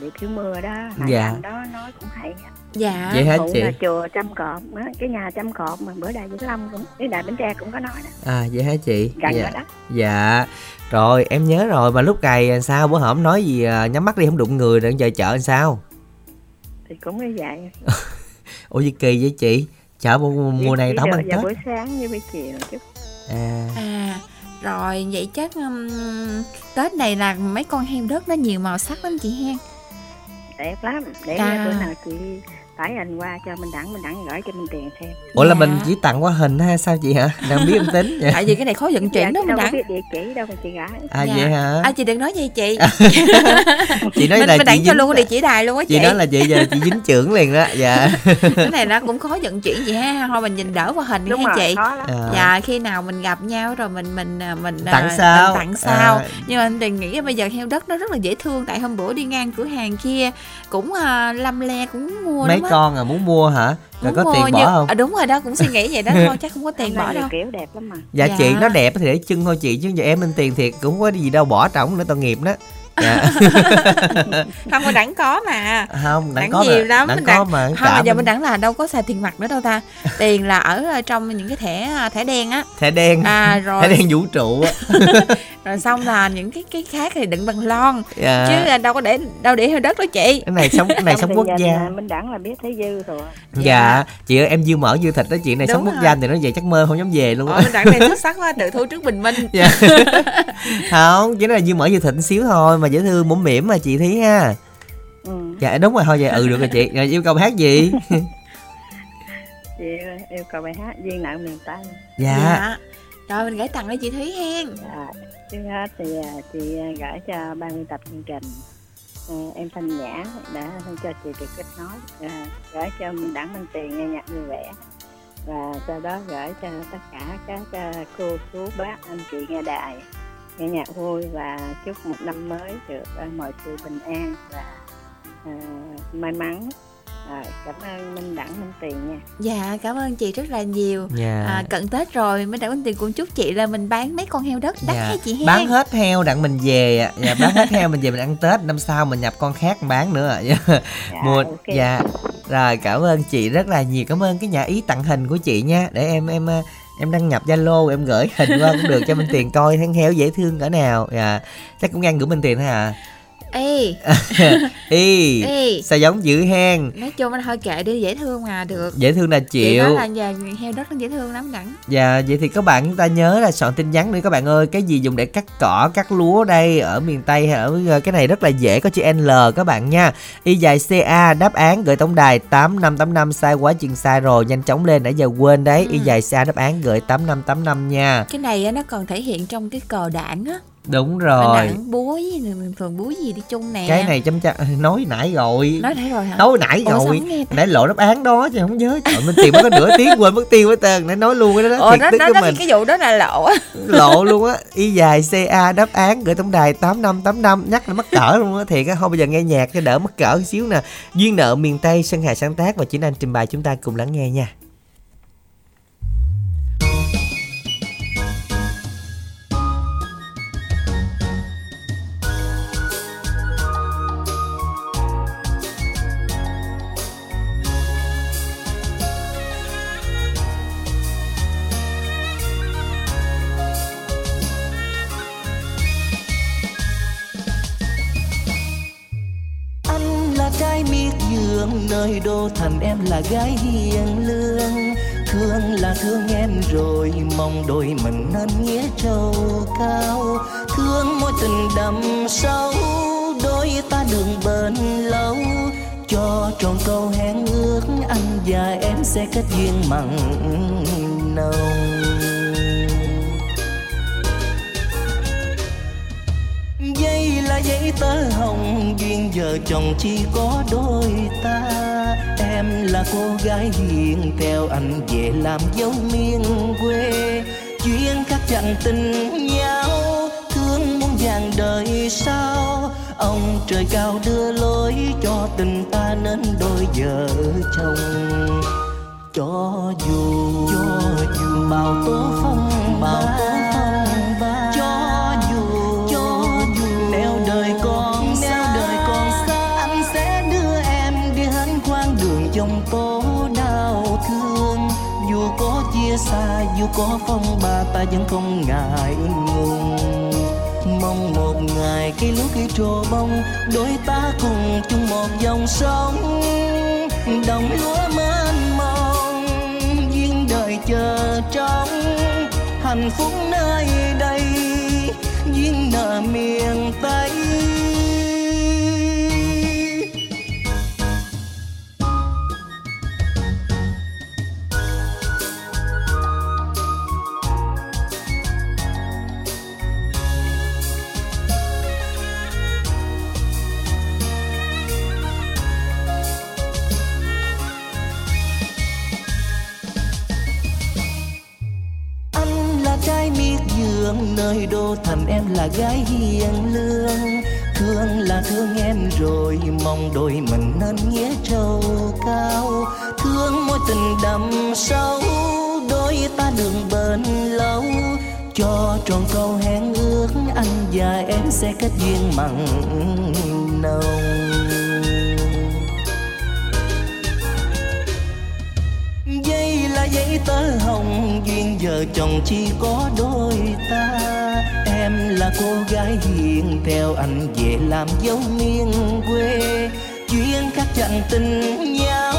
bị thiếu mưa đó. Dạ. đó nói cũng hay. á. Dạ Vậy hả Hụ chị là chùa trăm cọp á, cái nhà trăm cọp mà bữa đại Vĩnh Lâm cũng cái đại Bến Tre cũng có nói đó. À vậy hả chị Gần dạ. đó dạ Rồi em nhớ rồi Mà lúc này sao bữa hổm nói gì à, Nhắm mắt đi không đụng người rồi giờ chợ làm sao Thì cũng như vậy. Ủa gì kỳ vậy chị Chợ mùa, mùa này tao ăn Tết buổi sáng với buổi chiều chút. à, À rồi vậy chắc um, Tết này là mấy con heo đất nó nhiều màu sắc lắm chị hen đẹp lắm để À. bữa nào chị tải hình qua cho mình đặng mình đặng gửi cho mình tiền xem. Ủa là Dạ. mình chỉ tặng qua hình hay sao chị hả? Đang biết em tính vậy. Tại vì cái này khó vận chuyển đó Dạ, mình đâu có đẳng biết địa chỉ đâu mà chị gửi. À Dạ. vậy hả? À chị đừng nói gì chị. Chị nói Mình, là mình chị đẳng cho luôn địa chỉ đài luôn á chị Chị. nói là chị giờ chị dính trưởng liền đó Dạ. Cái này nó cũng khó vận chuyển chị ha. Thôi mình nhìn đỡ qua hình đi đúng ha rồi chị. khó lắm. À, Dạ khi nào mình gặp nhau rồi mình mình à, mình à, Tặng sao? mình tặng sao. À. nhưng mà anh Tình nghĩ bây giờ heo đất nó rất là dễ thương. Tại hôm bữa đi ngang cửa hàng kia cũng à, lâm le cũng mua Mấy. Con à muốn mua hả? Rồi có mua tiền bỏ nhưng- không? À, đúng rồi đó cũng suy nghĩ vậy đó thôi chắc không có tiền bỏ đâu. kiểu đẹp lắm mà. Dạ, Dạ. chị nó đẹp thì để chân thôi chị Chứ giờ em lên tiền thiệt cũng không có gì đâu bỏ trỏng nữa tội nghiệp đó dạ. không có đẳng có mà. Không đẳng đẳng có nhiều mà, lắm đẳng mình có đẳng mà không mà giờ mình- đẳng là đâu có xài tiền mặt nữa đâu ta. Tiền là ở ờ, trong những cái thẻ à, thẻ đen á. Thẻ đen. À rồi. thẻ đen vũ trụ á. Rồi xong là những cái cái khác thì đựng bằng lon. Dạ. chứ là đâu có để đâu để heo đất đó chị. Cái này sống cái này sống quốc gia. mình đặng là biết thấy dư rồi. Dạ. Chị ơi em dư mỡ dư thịt đó chị này Đúng sống quốc gia thì nó về chắc mơ không dám về luôn á. Mình đặng này xuất sắc quá tự thu trước bình minh. Dạ. không chỉ là dư mỡ dư thịt xíu thôi mà dễ thương mũm mỉm mà chị thí ha. Ừ. dạ đúng rồi thôi vậy ừ được rồi chị. Rồi yêu cầu hát gì? Chị yêu cầu bài hát duyên nợ miền tây. Dạ. Rồi mình gửi tặng cho chị thúy hen. Dạ, trước hết thì à, chị à, gửi cho ban biên tập chương trình. À, em Thanh Nhã đã cho chị được kết nối. À, gửi cho mình đẳng minh tiền nghe nhạc vui vẻ. Và sau đó gửi cho tất cả các cô chú bác anh chị nghe đài nghe nhạc vui và chúc một năm mới được à, mọi sự bình an và à, may mắn à, cảm ơn minh đẳng minh tiền nha dạ cảm ơn chị rất là nhiều Dạ. à, cận tết rồi mình đã minh tiền cũng chúc chị là mình bán mấy con heo đất đắt Dạ. hay chị hen bán hết heo đặng mình về ạ. dạ, bán hết heo mình về mình ăn tết năm sau mình nhập con khác bán nữa ạ. dạ. mua ok. dạ rồi cảm ơn chị rất là nhiều cảm ơn cái nhà ý tặng hình của chị nha để em em ờ, em đăng nhập zalo, em gửi hình qua cũng được cho minh tiền coi hắn héo dễ thương cỡ nào. Dạ chắc cũng ăn gửi minh tiền thôi à ê. Y Ê. sao giống dữ hen? Nói chung anh thôi kệ đi dễ thương mà được. Dễ thương là chị chịu. nói là nhà heo đất nó dễ thương lắm đẳng Dạ, vậy thì các bạn chúng ta nhớ là soạn tin nhắn nữa các bạn ơi. Cái gì dùng để cắt cỏ, cắt lúa đây Ở miền Tây hay ở ờ, cái này rất là dễ Có chữ L các bạn nha. Y dài CA đáp án gửi tổng đài 8585 Sai quá chừng sai rồi Nhanh chóng lên nãy giờ quên đấy. Y dài CA đáp án gửi 8585 nha. Cái này nó còn thể hiện trong cái cờ đảng á Đúng rồi. búa với mình thường búa gì đi chung nè. Cái này chăm chăm nói nãy rồi. Nói thấy rồi hả? Nói nãy Ủa, rồi? Nãy lộ đáp án đó chứ không nhớ. Trời mình tìm mất nửa tiếng quên mất tiêu hết trơn. Nãy nói luôn cái đó Ồ, thiệt đó, tức đó, đó, mình. cái vụ đó là lộ á. Lộ luôn á. Y dài ca đáp án gửi tổng đài tám năm tám năm nhắc là mắc cỡ luôn á. Thiệt á không bao giờ nghe nhạc cho đỡ mắc cỡ xíu nè. Duyên nợ miền tây sơn hà sáng tác và chính anh trình bày chúng ta cùng lắng nghe nha nơi đô thành em là gái hiền lương. Thương là thương em rồi, mong đôi mình nên nghĩa trâu cao. Thương mối tình đậm sâu, đôi ta đường bền lâu. Cho tròn câu hẹn ước anh và em sẽ kết duyên mặn nồng. Giấy tờ hồng duyên vợ chồng chỉ có đôi ta. Em là cô gái hiền theo anh về làm dấu miền quê. Duyên khắc chạnh tình nhau thương muôn vàng đời sau. Ông trời cao đưa lối cho tình ta nên đôi vợ chồng. Cho dù cho dù bao tố phong bao tố dù có phong ba, ta vẫn không ngại ngùng. Mong một ngày cây lúa khi trổ bông, đôi ta cùng chung một dòng sông. Đồng lúa mênh mông, duyên đời chờ trong hạnh phúc nơi đây, duyên nợ miền tây. Nơi đô thành em là gái hiền lương. Thương là thương em rồi, mong đôi mình nên nghĩa trâu cao. Thương mối tình đậm sâu, đôi ta đường bền lâu. Cho tròn câu hẹn ước, anh và em sẽ kết duyên mặn nồng. Giấy tờ hồng duyên vợ chồng chỉ có đôi ta. Em là cô gái hiền theo anh về làm dấu miền quê. Duyên khắc chẳng tình nhau,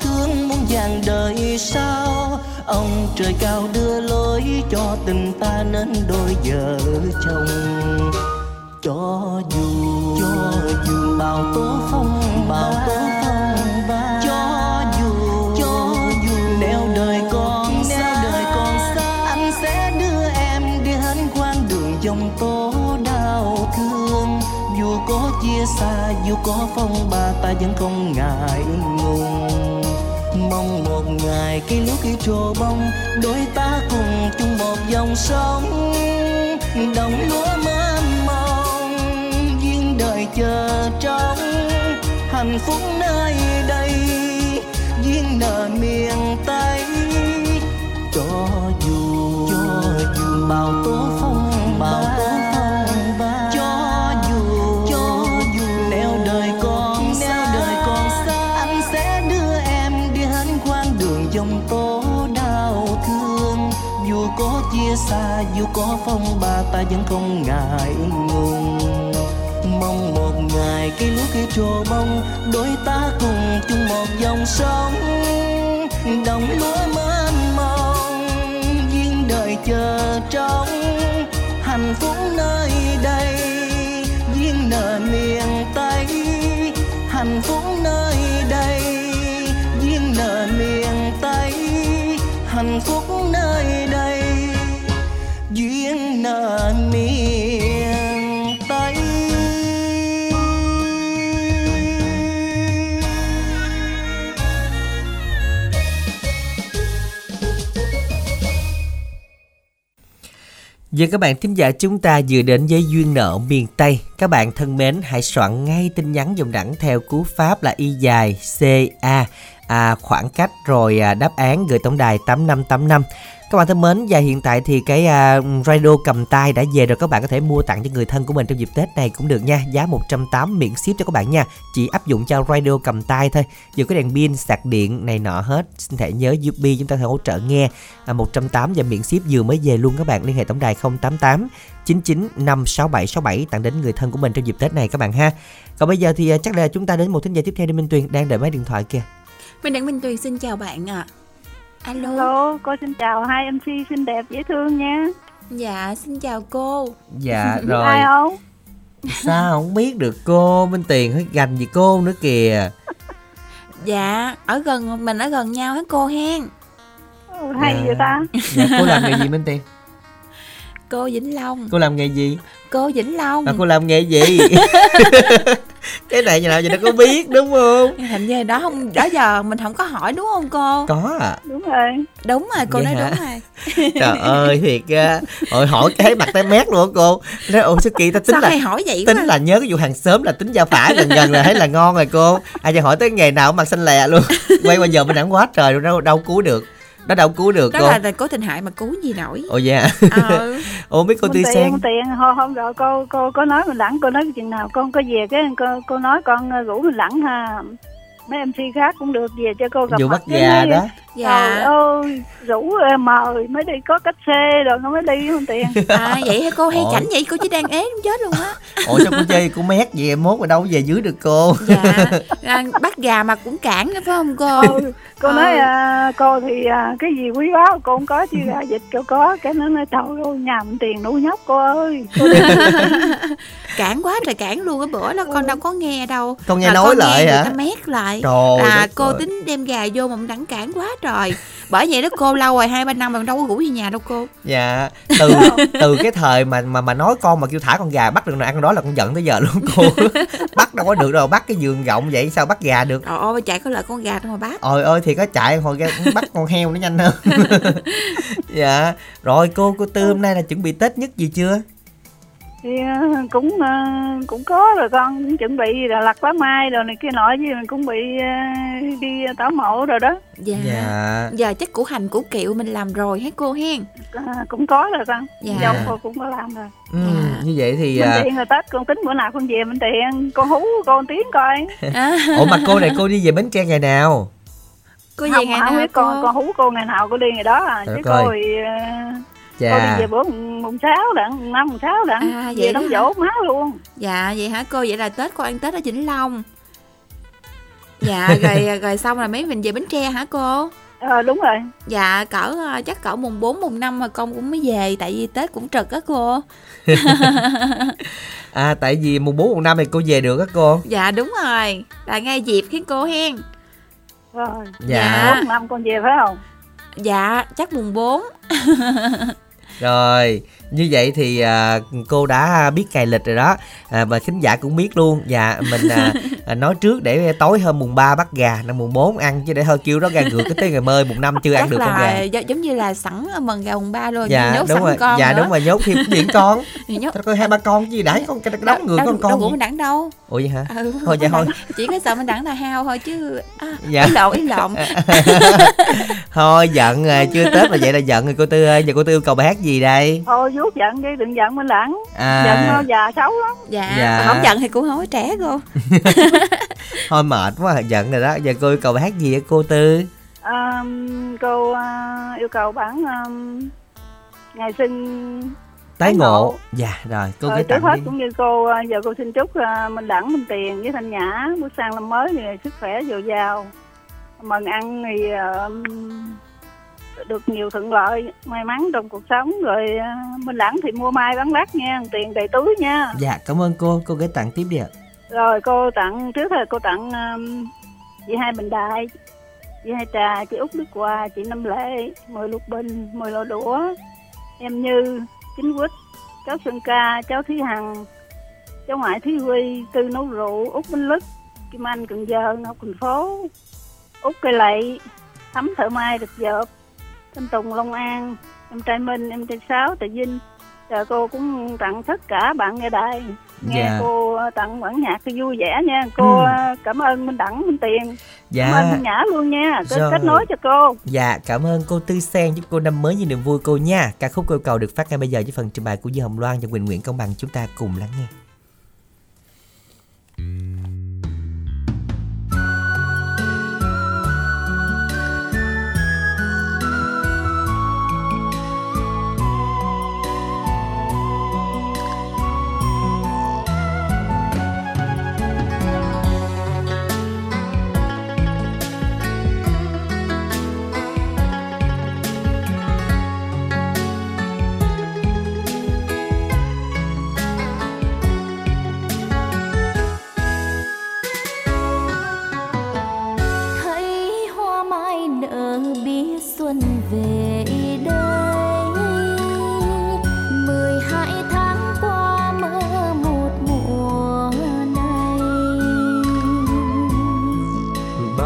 thương muốn vàng đời sau. Ông trời cao đưa lối cho tình ta nên đôi vợ chồng cho dù cho dù. Bao tố phong, bao tố chia xa, dù có phong ba, ta vẫn không ngại ngùng. Mong một ngày cây lúa khi trổ bông, đôi ta cùng chung một dòng sông. Đồng lúa mênh mông, duyên đời chờ trông hạnh phúc nơi đây, duyên nợ miền tây. Cho dù cho dù bao tố phong bao tố xa, dù có phong ba ta vẫn không ngại ngùng mong một ngày cây lúa cây trổ bông, đôi ta cùng chung một dòng sông. Đồng lúa mênh mông, duyên đời chờ trông hạnh phúc nơi đây, duyên nợ miền tây. Hạnh phúc duyên miền tây Giờ các bạn thính giả chúng ta vừa đến với duyên nợ miền Tây. Các bạn thân mến, hãy soạn ngay tin nhắn dòng đẳng theo cú pháp là y dài CA à, khoảng cách rồi à, đáp án gửi tổng đài 8585. Các bạn thân mến và hiện tại thì cái uh, radio cầm tay đã về rồi các bạn có thể mua tặng cho người thân của mình trong dịp Tết này cũng được nha. Giá 180 miễn ship cho các bạn nha. Chỉ áp dụng cho radio cầm tay thôi. Dù có đèn pin, sạc điện này nọ hết. Xin thể nhớ USB chúng ta sẽ hỗ trợ nghe à, 108 và miễn ship vừa mới về luôn các bạn liên hệ tổng đài 088 99 56767 tặng đến người thân của mình trong dịp Tết này các bạn ha. Còn bây giờ thì à, chắc là chúng ta đến một thính giả tiếp theo đi Minh Tuyền đang đợi máy điện thoại kìa. Mình Đặng Minh Tuyền xin chào bạn ạ. Alo. Alo, cô xin chào hai MC xinh đẹp dễ thương nha. Dạ, xin chào cô. Dạ rồi. Ai không? Sao không biết được cô Minh Tiền hơi gành gì cô nữa kìa. Dạ, ở gần mình ở gần nhau hết cô hen. Ừ, hay vậy ta. Dạ cô làm nghề gì Minh Tiền? Cô Vĩnh Long. Cô làm nghề gì? Cô Vĩnh Long. À, cô làm nghề gì? cái này như nào giờ nó có biết đúng không? Hình như đó không đó giờ mình không có hỏi đúng không cô? Có à. Đúng rồi. Đúng rồi, cô Vậy nói hả? đúng rồi. Trời ơi thiệt á. Hồi hỏi cái mặt tay mét luôn á cô. Nói ôi sao kỳ ta tính Sao là hay hỏi vậy tính quá? là nhớ cái vụ hàng xóm là tính giao phả gần gần là thấy là ngon rồi cô. Ai giờ hỏi tới nghề nào cũng mặt xanh lè luôn. Quay qua giờ mình đẳng quá trời rồi đâu đâu cứu được. Đó đâu cứu được Đó cô. là, là cố tình hại mà cứu gì nổi. Ồ dạ. Ờ. Ồ biết cô Không Tư tiền, Sen. không tiền. Hôm, hôm rồi cô cô có nói mình lẳng, cô nói chừng nào con có về cái cô, cô nói con ờ, rủ mình lẳng ha. Mấy MC khác cũng được về cho cô gặp Vụ mặt bắt mấy- đó. Dạ. Trời ơi, rủ mời mới đi có cách xe rồi nó mới đi không tiền. À vậy hả cô hay Ôi. chảnh vậy cô chỉ đang ế không chết luôn á. Ủa sao cô chơi cô mét gì em mốt mà đâu về dưới được cô. Dạ. À, bắt gà mà cũng cản nữa phải không cô? Ừ, cô Ừ. nói à, cô thì à, cái gì quý báu cô không có chứ gà dịch cô có cái nó nói trời ơi nhầm tiền nuôi nhóc cô ơi cô cản quá trời cản luôn cái bữa đó con đâu có nghe đâu Con nghe Mà nói con lại người hả? ta mét lại Trời là cô ơi. tính đem gà vô mà đẳng cản quá trời bởi vậy đó cô lâu rồi hai ba năm mà đâu có ngủ về nhà đâu cô Dạ, từ từ cái thời mà mà mà nói con mà kêu thả con gà bắt được nào ăn đó là con giận tới giờ luôn cô. bắt đâu có được đâu, bắt cái giường rộng vậy sao bắt gà được. trời ơi chạy có lợi con gà đâu mà bắt Ôi ơi thì có chạy hồi ra bắt con heo nó nhanh hơn. dạ, rồi cô cô Tư hôm nay là chuẩn bị Tết nhất gì chưa? Thì à, cũng à, cũng có rồi con cũng chuẩn bị là lặt lá mai rồi này kia nọ chứ mình cũng bị à, đi tảo mộ rồi đó dạ. Dạ. giờ chắc củ hành củ kiệu mình làm rồi hết cô hen à, cũng có rồi con Dạ. dâu cô cũng có làm rồi Ừ, như vậy thì mình à, tiện rồi tết con tính bữa nào con về mình tiện con hú con tiếng coi Ủa mà cô này cô đi về Bến Tre ngày nào? cô không, không biết con con hú cô ngày nào cô đi ngày đó à chứ ơi. cô thì cô Chà. đi về bữa mùng mùng sáu đặng mùng năm mùng sáu đặng À, vậy về đó đóng dỗ má luôn. Dạ vậy hả cô? Vậy là tết cô ăn tết ở vĩnh long. Dạ rồi rồi xong rồi mấy mình về bến tre hả cô? Ờ đúng rồi. Dạ cỡ ờ, chắc cỡ mùng 4 mùng 5 mà con cũng mới về tại vì tết cũng trực á cô. À tại vì mùng 4 mùng 5 thì cô về được á cô. dạ đúng rồi. Là ngay dịp khiến cô hen. Rồi. Dạ. bốn năm con về phải không dạ chắc mùng 4 Rồi, như vậy thì à, cô đã biết cài lịch rồi đó. À, Và khán giả cũng biết luôn. Dạ, mình à, à, nói trước để tối hôm mùng 3 bắt gà Năm mùng 4 ăn chứ để hơi kêu đó gà ngược cái tới ngày mơi mùng 5 chưa ăn chắc được con là gà. gi- giống như là sẵn mần gà mùng 3 luôn Dạ, nhốt đúng sẵn rồi, con dạ nữa. đúng rồi, nhốt thêm cái điện con. Thì nhốt. Coi hai ba con chứ gì đấy, con cái đóng người con đâu con của gì mình đẳng đâu? Ủa vậy hả? ừ, Thôi dạ thôi. chỉ có sợ mình đẳng là hao thôi chứ à, Dạ. ý lộn ý lộn. Thôi giận rồi, chưa Tết mà vậy là giận rồi cô Tư ơi. Giờ cô Tư yêu cầu bài hát gì đây? thôi vuốt giận đi đừng giận mình lẳng À. giận nó già xấu lắm dạ, Dạ. không giận thì cũng không có trẻ cô Thôi mệt quá, giận rồi đó Giờ cô yêu cầu bài hát gì á cô Tư? um, cô à, yêu cầu bản um, ngày sinh tái ngộ ngộ. dạ rồi cô Rồi, gửi trước tặng hết đi cũng như cô à, giờ cô xin chúc à, Minh Đẳng, Minh Tiền với Thanh Nhã bước sang năm mới thì sức khỏe dồi dào mừng ăn thì à, được nhiều thuận lợi may mắn trong cuộc sống. Rồi à, Minh Đẳng thì mua mai bán đắt nha tiền đầy túi nha. Dạ cảm ơn cô. Cô gửi tặng tiếp đi ạ. Rồi cô tặng trước là cô tặng um, chị hai bình đại chị hai trà chị út đức hòa chị năm lệ mười lục bình mười lọ đũa em như chính quýt cháu sơn ca cháu thúy hằng cháu ngoại thúy huy tư nấu rượu út minh lức kim anh cần giờ ngọc thành phố út cây lậy thắm thợ mai được dợp thanh tùng long an em trai minh em trai sáu tại vinh Giờ cô cũng tặng tất cả bạn nghe đài nghe Dạ. cô tặng bản nhạc thì vui vẻ nha cô Ừ. ờ, cảm ơn minh đẳng minh tiền Dạ. cảm ơn minh nhã luôn nha Rồi. kết nối cho cô Dạ, cảm ơn cô Tư Sen giúp cô năm mới nhiều niềm vui cô nha. Ca khúc cô yêu cầu được phát ngay bây giờ với phần trình bày của Dương Hồng Loan và Quỳnh Nguyễn Công Bằng chúng ta cùng lắng nghe.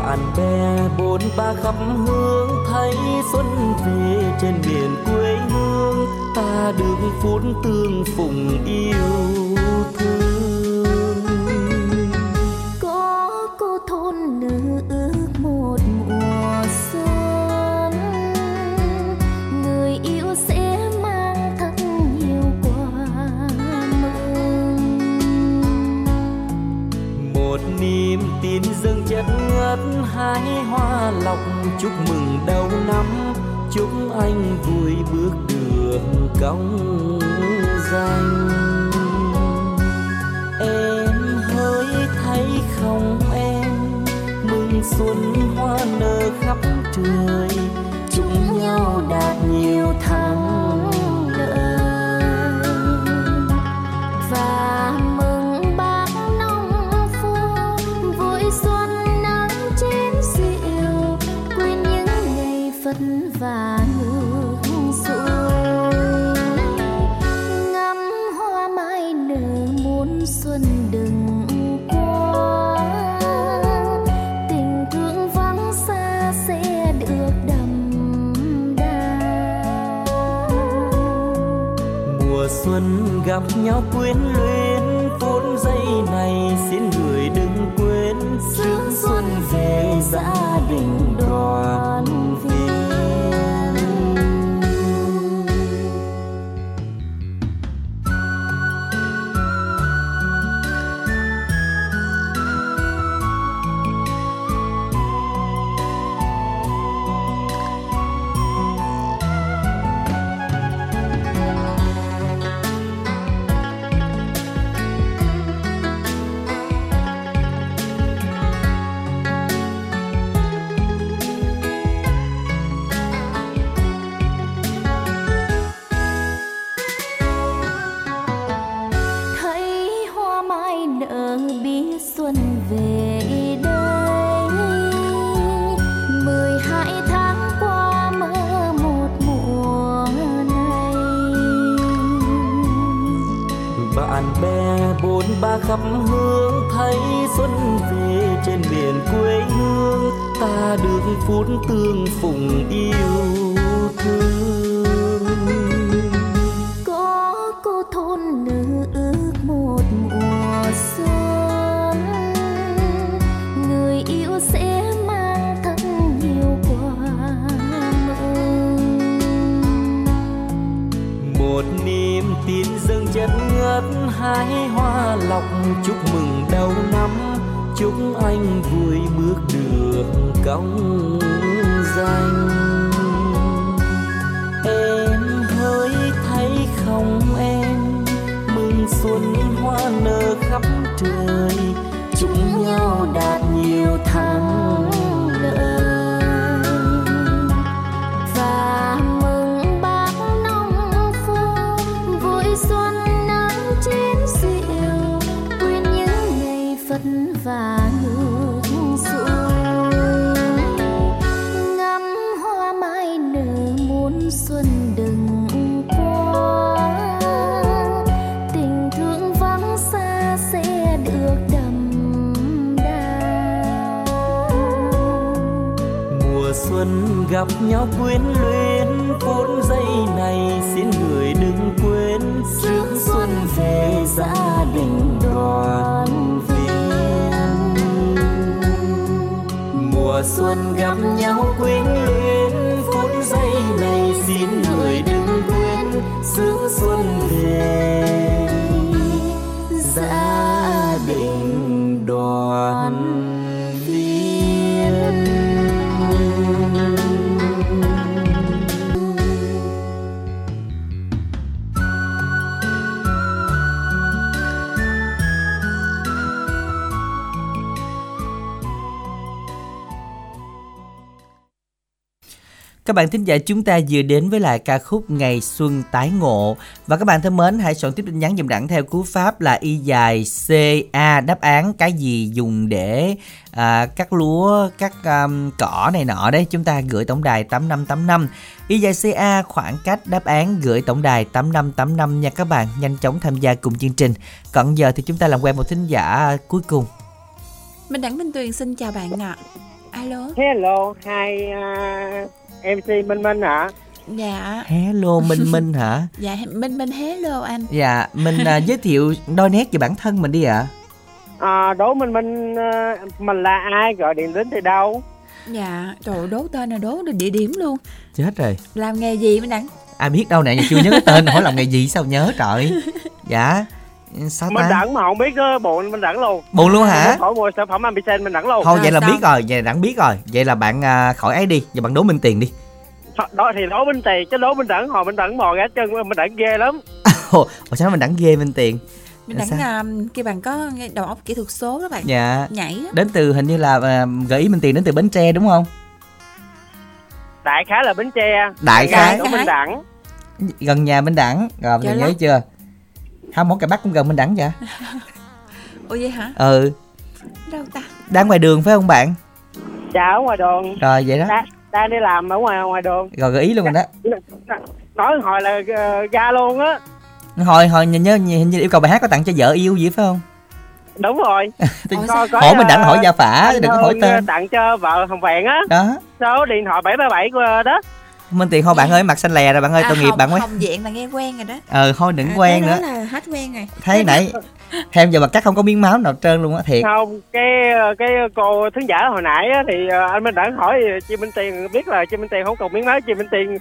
Bạn bè, bốn ba khắp hương thấy xuân về trên miền quê hương, ta được phút tương phùng yêu thương. Hái hoa lọc chúc mừng đầu năm. Chúc anh vui bước đường cong danh em hỡi thấy không em? Mừng xuân hoa nở khắp trời. Chúc nhau đạt nhiều thắng gặp nhau quyến luyến phút giây này xin một niềm tin dâng chất ngất hai hoa lọc, chúc mừng đầu năm. Chúc anh vui bước đường công danh. Em hỡi thấy không em? Mừng xuân hoa nở khắp trời. Chúc nhau đạt nhiều tháng và ngược xuôi ngắm hoa mai nở muôn xuân đừng qua tình thương vắng xa sẽ được đậm đà. Mùa xuân gặp nhau quyến luyến phút giây này xin người đừng quên. Rước xuân về gia đình đoàn mùa xuân gặp nhau quyến luyến phút giây này xin người đừng quên rước xuân về. Gia bạn thính giả chúng ta vừa đến với lại ca khúc Ngày Xuân Tái Ngộ. Và các bạn thân mến hãy soạn tiếp tin nhắn dùm đẳng theo cú pháp là y dài CA đáp án cái gì dùng để à, cắt lúa, cắt um, cỏ này nọ đấy. Chúng ta gửi tổng đài 8585 Y dài CA khoảng cách đáp án gửi tổng đài 8585 nha các bạn. Nhanh chóng tham gia cùng chương trình. Còn giờ thì chúng ta làm quen một thính giả cuối cùng. Minh Đẳng Minh Tuyền xin chào bạn ạ. Alo. Hello, hai uh, MC Minh Minh ạ. Dạ. Hello Minh Minh hả? Dạ Minh Minh hello anh. Dạ, mình à, giới thiệu đôi nét về bản thân mình đi ạ. À, đố Minh Minh ờ, mình là ai gọi điện đến từ đâu? Dạ, trời đố tên là đố được địa điểm luôn. Chết rồi. Làm nghề gì Minh Đẳng? Ai biết đâu nè, giờ chưa nhớ tên hỏi làm nghề gì sao nhớ trời. Dạ. Sao Mình ta? đẳng mà không biết đó, bộ mình đẳng luôn. Buồn luôn hả? Khỏi mua sản phẩm Ambition mình đẳng luôn. Thôi vậy là biết rồi, vậy là đẳng biết rồi. Vậy là bạn à, khỏi ấy đi, giờ bạn đố Minh Tiền đi. Đó thì đố Minh Tiền chứ đố Minh đẳng hồi Minh đẳng mò gã chân mình đẳng ghê lắm. Ồ, ủa sao mình đẳng ghê Minh Tiền? Minh Là Đẳng à, kia bạn có đầu óc kỹ thuật số đó bạn. Dạ. Nhảy á. Đến từ hình như là à, gợi ý Minh Tiền đến từ Bến Tre đúng không? Đại khái là Bến Tre. Đại khái. Đố Minh đẳng. Gần nhà Minh Đẳng. Rồi Dạ mình nhớ lắm. chưa? Không món cà bắc cũng gần Minh Đẳng vậy? Ủa vậy hả? Ừ, Đâu ta? đang ngoài đường phải không bạn? Dạ ở ngoài đường. Rồi vậy đó. Đang, đang đi làm ở ngoài ngoài đường. Rồi gợi ý luôn rồi đó. Nói hồi là ờ, ga luôn á. Hồi hồi nhớ, nhớ hình như yêu cầu bài hát có tặng cho vợ yêu gì phải không? Đúng rồi. Coi- coi, hỏi mình đặng ờ, hỏi gia phả anh đừng có hỏi tên ờ, tặng cho vợ Hồng Vẹn á. đó Số điện thoại 737 của đó. Minh tiền thôi bạn ơi mặt xanh lè rồi bạn ơi tội nghiệp bạn quá hồng diện là nghe quen rồi đó. ờ thôi đừng À, quen nữa là hết quen rồi. thấy nãy thêm giờ mặt cắt không có miếng máu nào trơn luôn á thiệt Không, cái cái cô thính giả hồi nãy á, thì ờ, anh Minh Đẳng hỏi chị Minh Tiền biết là chị Minh Tiền không còn miếng máu chị Minh Tiền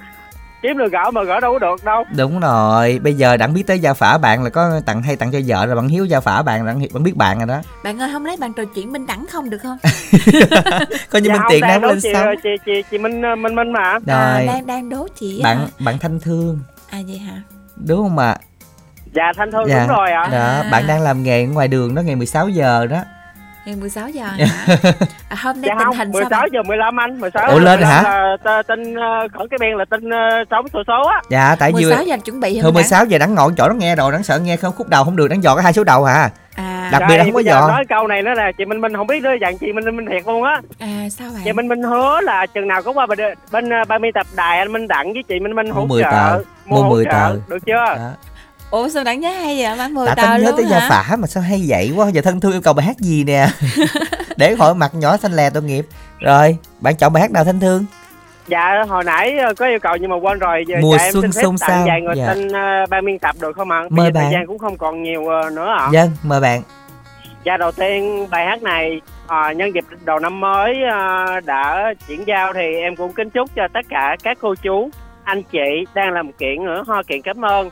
kiếm được gạo mà gỡ đâu có được đâu. đúng rồi bây giờ đặng biết tới gia phả bạn là có tặng hay tặng cho vợ rồi bạn hiếu gia phả bạn đặng bạn biết bạn rồi đó Bạn ơi không lấy bạn trò chuyện Minh Đẳng không được không? coi như Dạ minh tiền đang lên chị, sóng chị chị chị Minh ờ, Minh Minh mà. À, rồi đang đang đố chị bạn hả? bạn thanh thương À vậy hả? đúng không ạ Dạ Thanh Thương dạ đúng rồi ạ. đó bạn đang làm nghề ở ngoài đường đó ngày 16 giờ đó Ngày 16 giờ hả? À, hôm nay Dạ tình không, hình sao 16 bạn? giờ 15 anh, 16 Ủa, giờ lên rồi 15 hả? Là t- tin ờ, khẩn cái ben là tin ờ, sống số số á. dạ tại vì 16 giờ chuẩn bị hả thôi Minh Đẳng? 16 giờ đắng ngồi chỗ đó nghe rồi đáng sợ nghe không khúc đầu không được đáng dò có hai số đầu hả À, đặc biệt là không có dò nói câu này nữa là chị Minh Minh không biết nữa dặn chị Minh Minh thiệt luôn á. à sao bạn? Chị Minh Minh hứa là chừng nào có qua bên bên ờ, 30 tập đài anh Minh Đặng với chị Minh Minh Mua hỗ 10 trợ. tờ, mua hỗ 10 trợ, tờ. Được chưa? Đó. Ủa sao Đẳng nhớ hay vậy? Bán 10 đã tờ tâm nhớ tới gia hả? phả mà sao hay vậy quá giờ thân thương yêu cầu bài hát gì nè để hỏi mặt nhỏ xanh lè tội nghiệp rồi bạn chọn bài hát nào thân thương Dạ hồi nãy ờ, có yêu cầu nhưng mà quên rồi. Giờ Mùa dạ, em xuân xin phép xôn xao. vài người Dạ. xin uh, ban biên tập được không ạ? Bây Mời giờ thời bạn. gian cũng không còn nhiều ờ, nữa ạ. dân mời bạn Dạ đầu tiên bài hát này ờ, nhân dịp đầu năm mới ờ, đã chuyển giao thì em cũng kính chúc cho tất cả các cô chú, anh chị đang làm kiện ở Hoa Kiện cảm ơn.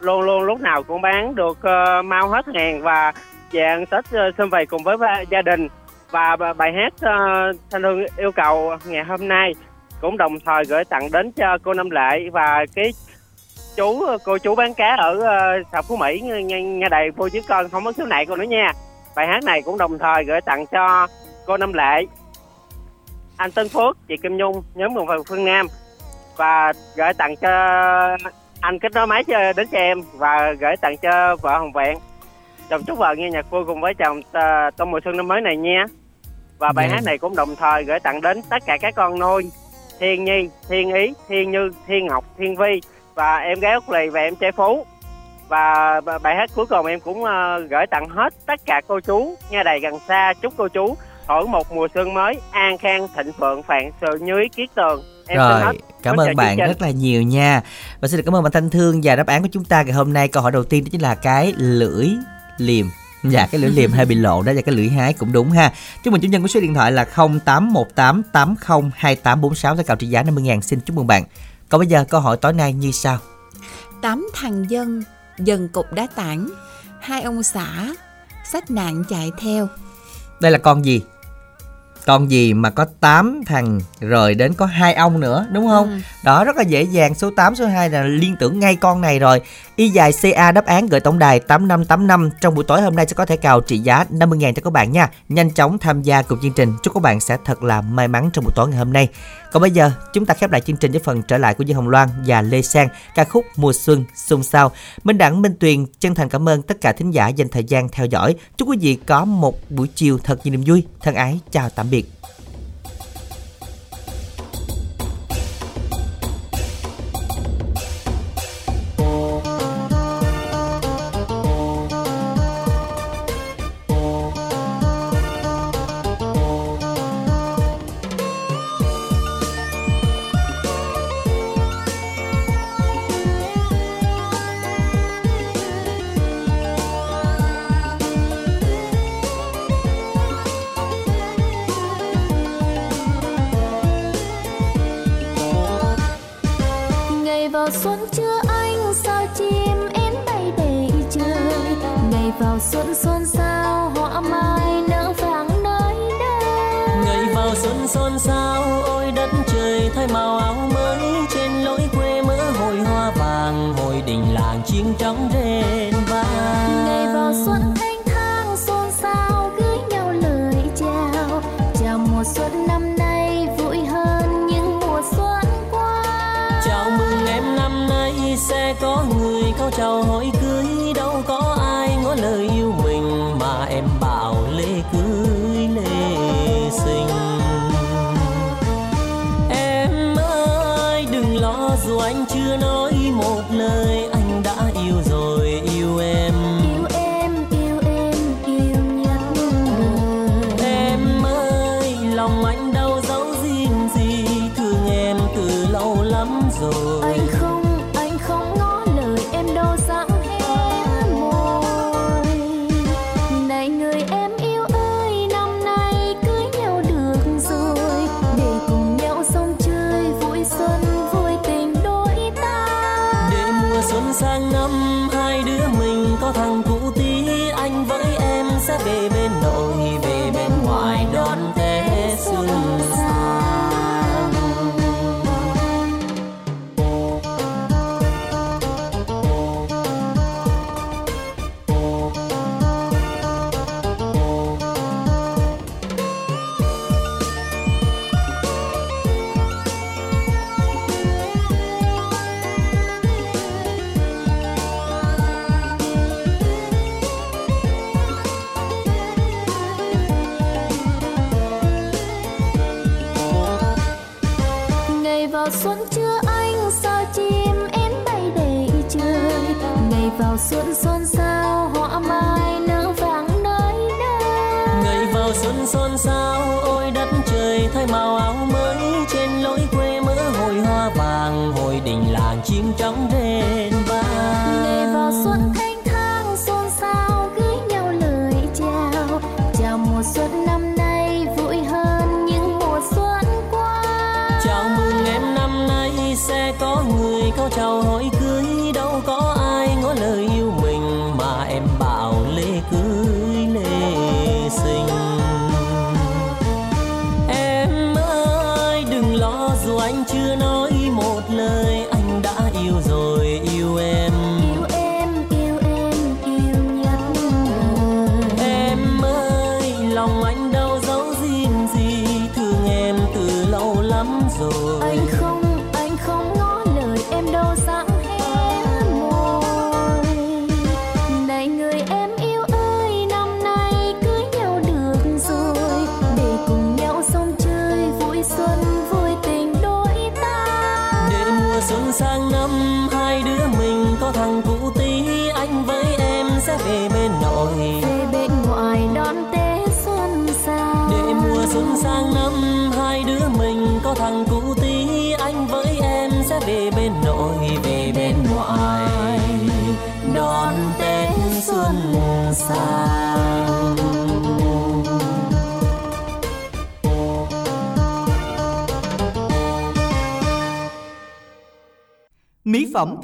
Luôn luôn lúc nào cũng bán được uh, mau hết hàng và dạng Tết uh, vầy cùng với ba- gia đình. Và bài hát uh, Thanh Hương yêu cầu ngày hôm nay cũng đồng thời gửi tặng đến cho cô Năm Lệ và cái chú cô chú bán cá ở uh, xã Phú Mỹ nghe, nghe đầy vô chứ con. Không có khiếu nại cô nữa nha. Bài hát này cũng đồng thời gửi tặng cho cô Năm Lệ anh Tân Phước chị Kim Nhung nhóm quần phần phương Nam. Và gửi tặng cho anh kết nối máy cho đến cho em và gửi tặng cho vợ Hồng Vẹn. Chồng chúc vợ nghe nhạc vui cùng với chồng à, trong mùa xuân năm mới này nha. Và bài Dạ. hát này cũng đồng thời gửi tặng đến tất cả các con nuôi Thiên Nhi, Thiên Ý, Thiên Như, Thiên Ngọc, Thiên Vi. Và em gái Úc Lì và em trai Phú. Và bài hát cuối cùng em cũng ờ, gửi tặng hết tất cả cô chú nghe đầy gần xa. Chúc cô chú hưởng một mùa xuân mới an khang thịnh vượng phạn sự như ý kiết tường. Em xin hết. Cảm chào ơn bạn chương trình. rất là nhiều nha. Và xin được cảm ơn bạn Thanh Thương và đáp án của chúng ta ngày hôm nay câu hỏi đầu tiên đó chính là cái lưỡi liềm. Dạ cái lưỡi liềm hơi bị lộ đó và cái lưỡi hái cũng đúng ha. Chúc mừng chủ nhân của số điện thoại là 0818 80 2846 sẽ cào trị giá 50 000 Xin chúc mừng bạn. Còn bây giờ câu hỏi tối nay như sau. Tám thằng dân dần cục đá tảng Hai ông xã Sách nạn chạy theo Đây là con gì? Con gì mà có 8 thằng rồi đến có hai ông nữa đúng không? Ừ. Đó rất là dễ dàng số 8 số 2 là liên tưởng ngay con này rồi. Y dài CA đáp án gửi tổng đài 8585 trong buổi tối hôm nay sẽ có thể cào trị giá 50 000 cho các bạn nha. Nhanh chóng tham gia cùng chương trình. Chúc các bạn sẽ thật là may mắn trong buổi tối ngày hôm nay. Còn bây giờ, chúng ta khép lại chương trình với phần trở lại của Dương Hồng Loan và Lê Sang, ca khúc Mùa Xuân xung sao. Minh Đẳng, Minh Tuyền, chân thành cảm ơn tất cả thính giả dành thời gian theo dõi. Chúc quý vị có một buổi chiều thật nhiều niềm vui. Thân ái, chào tạm biệt.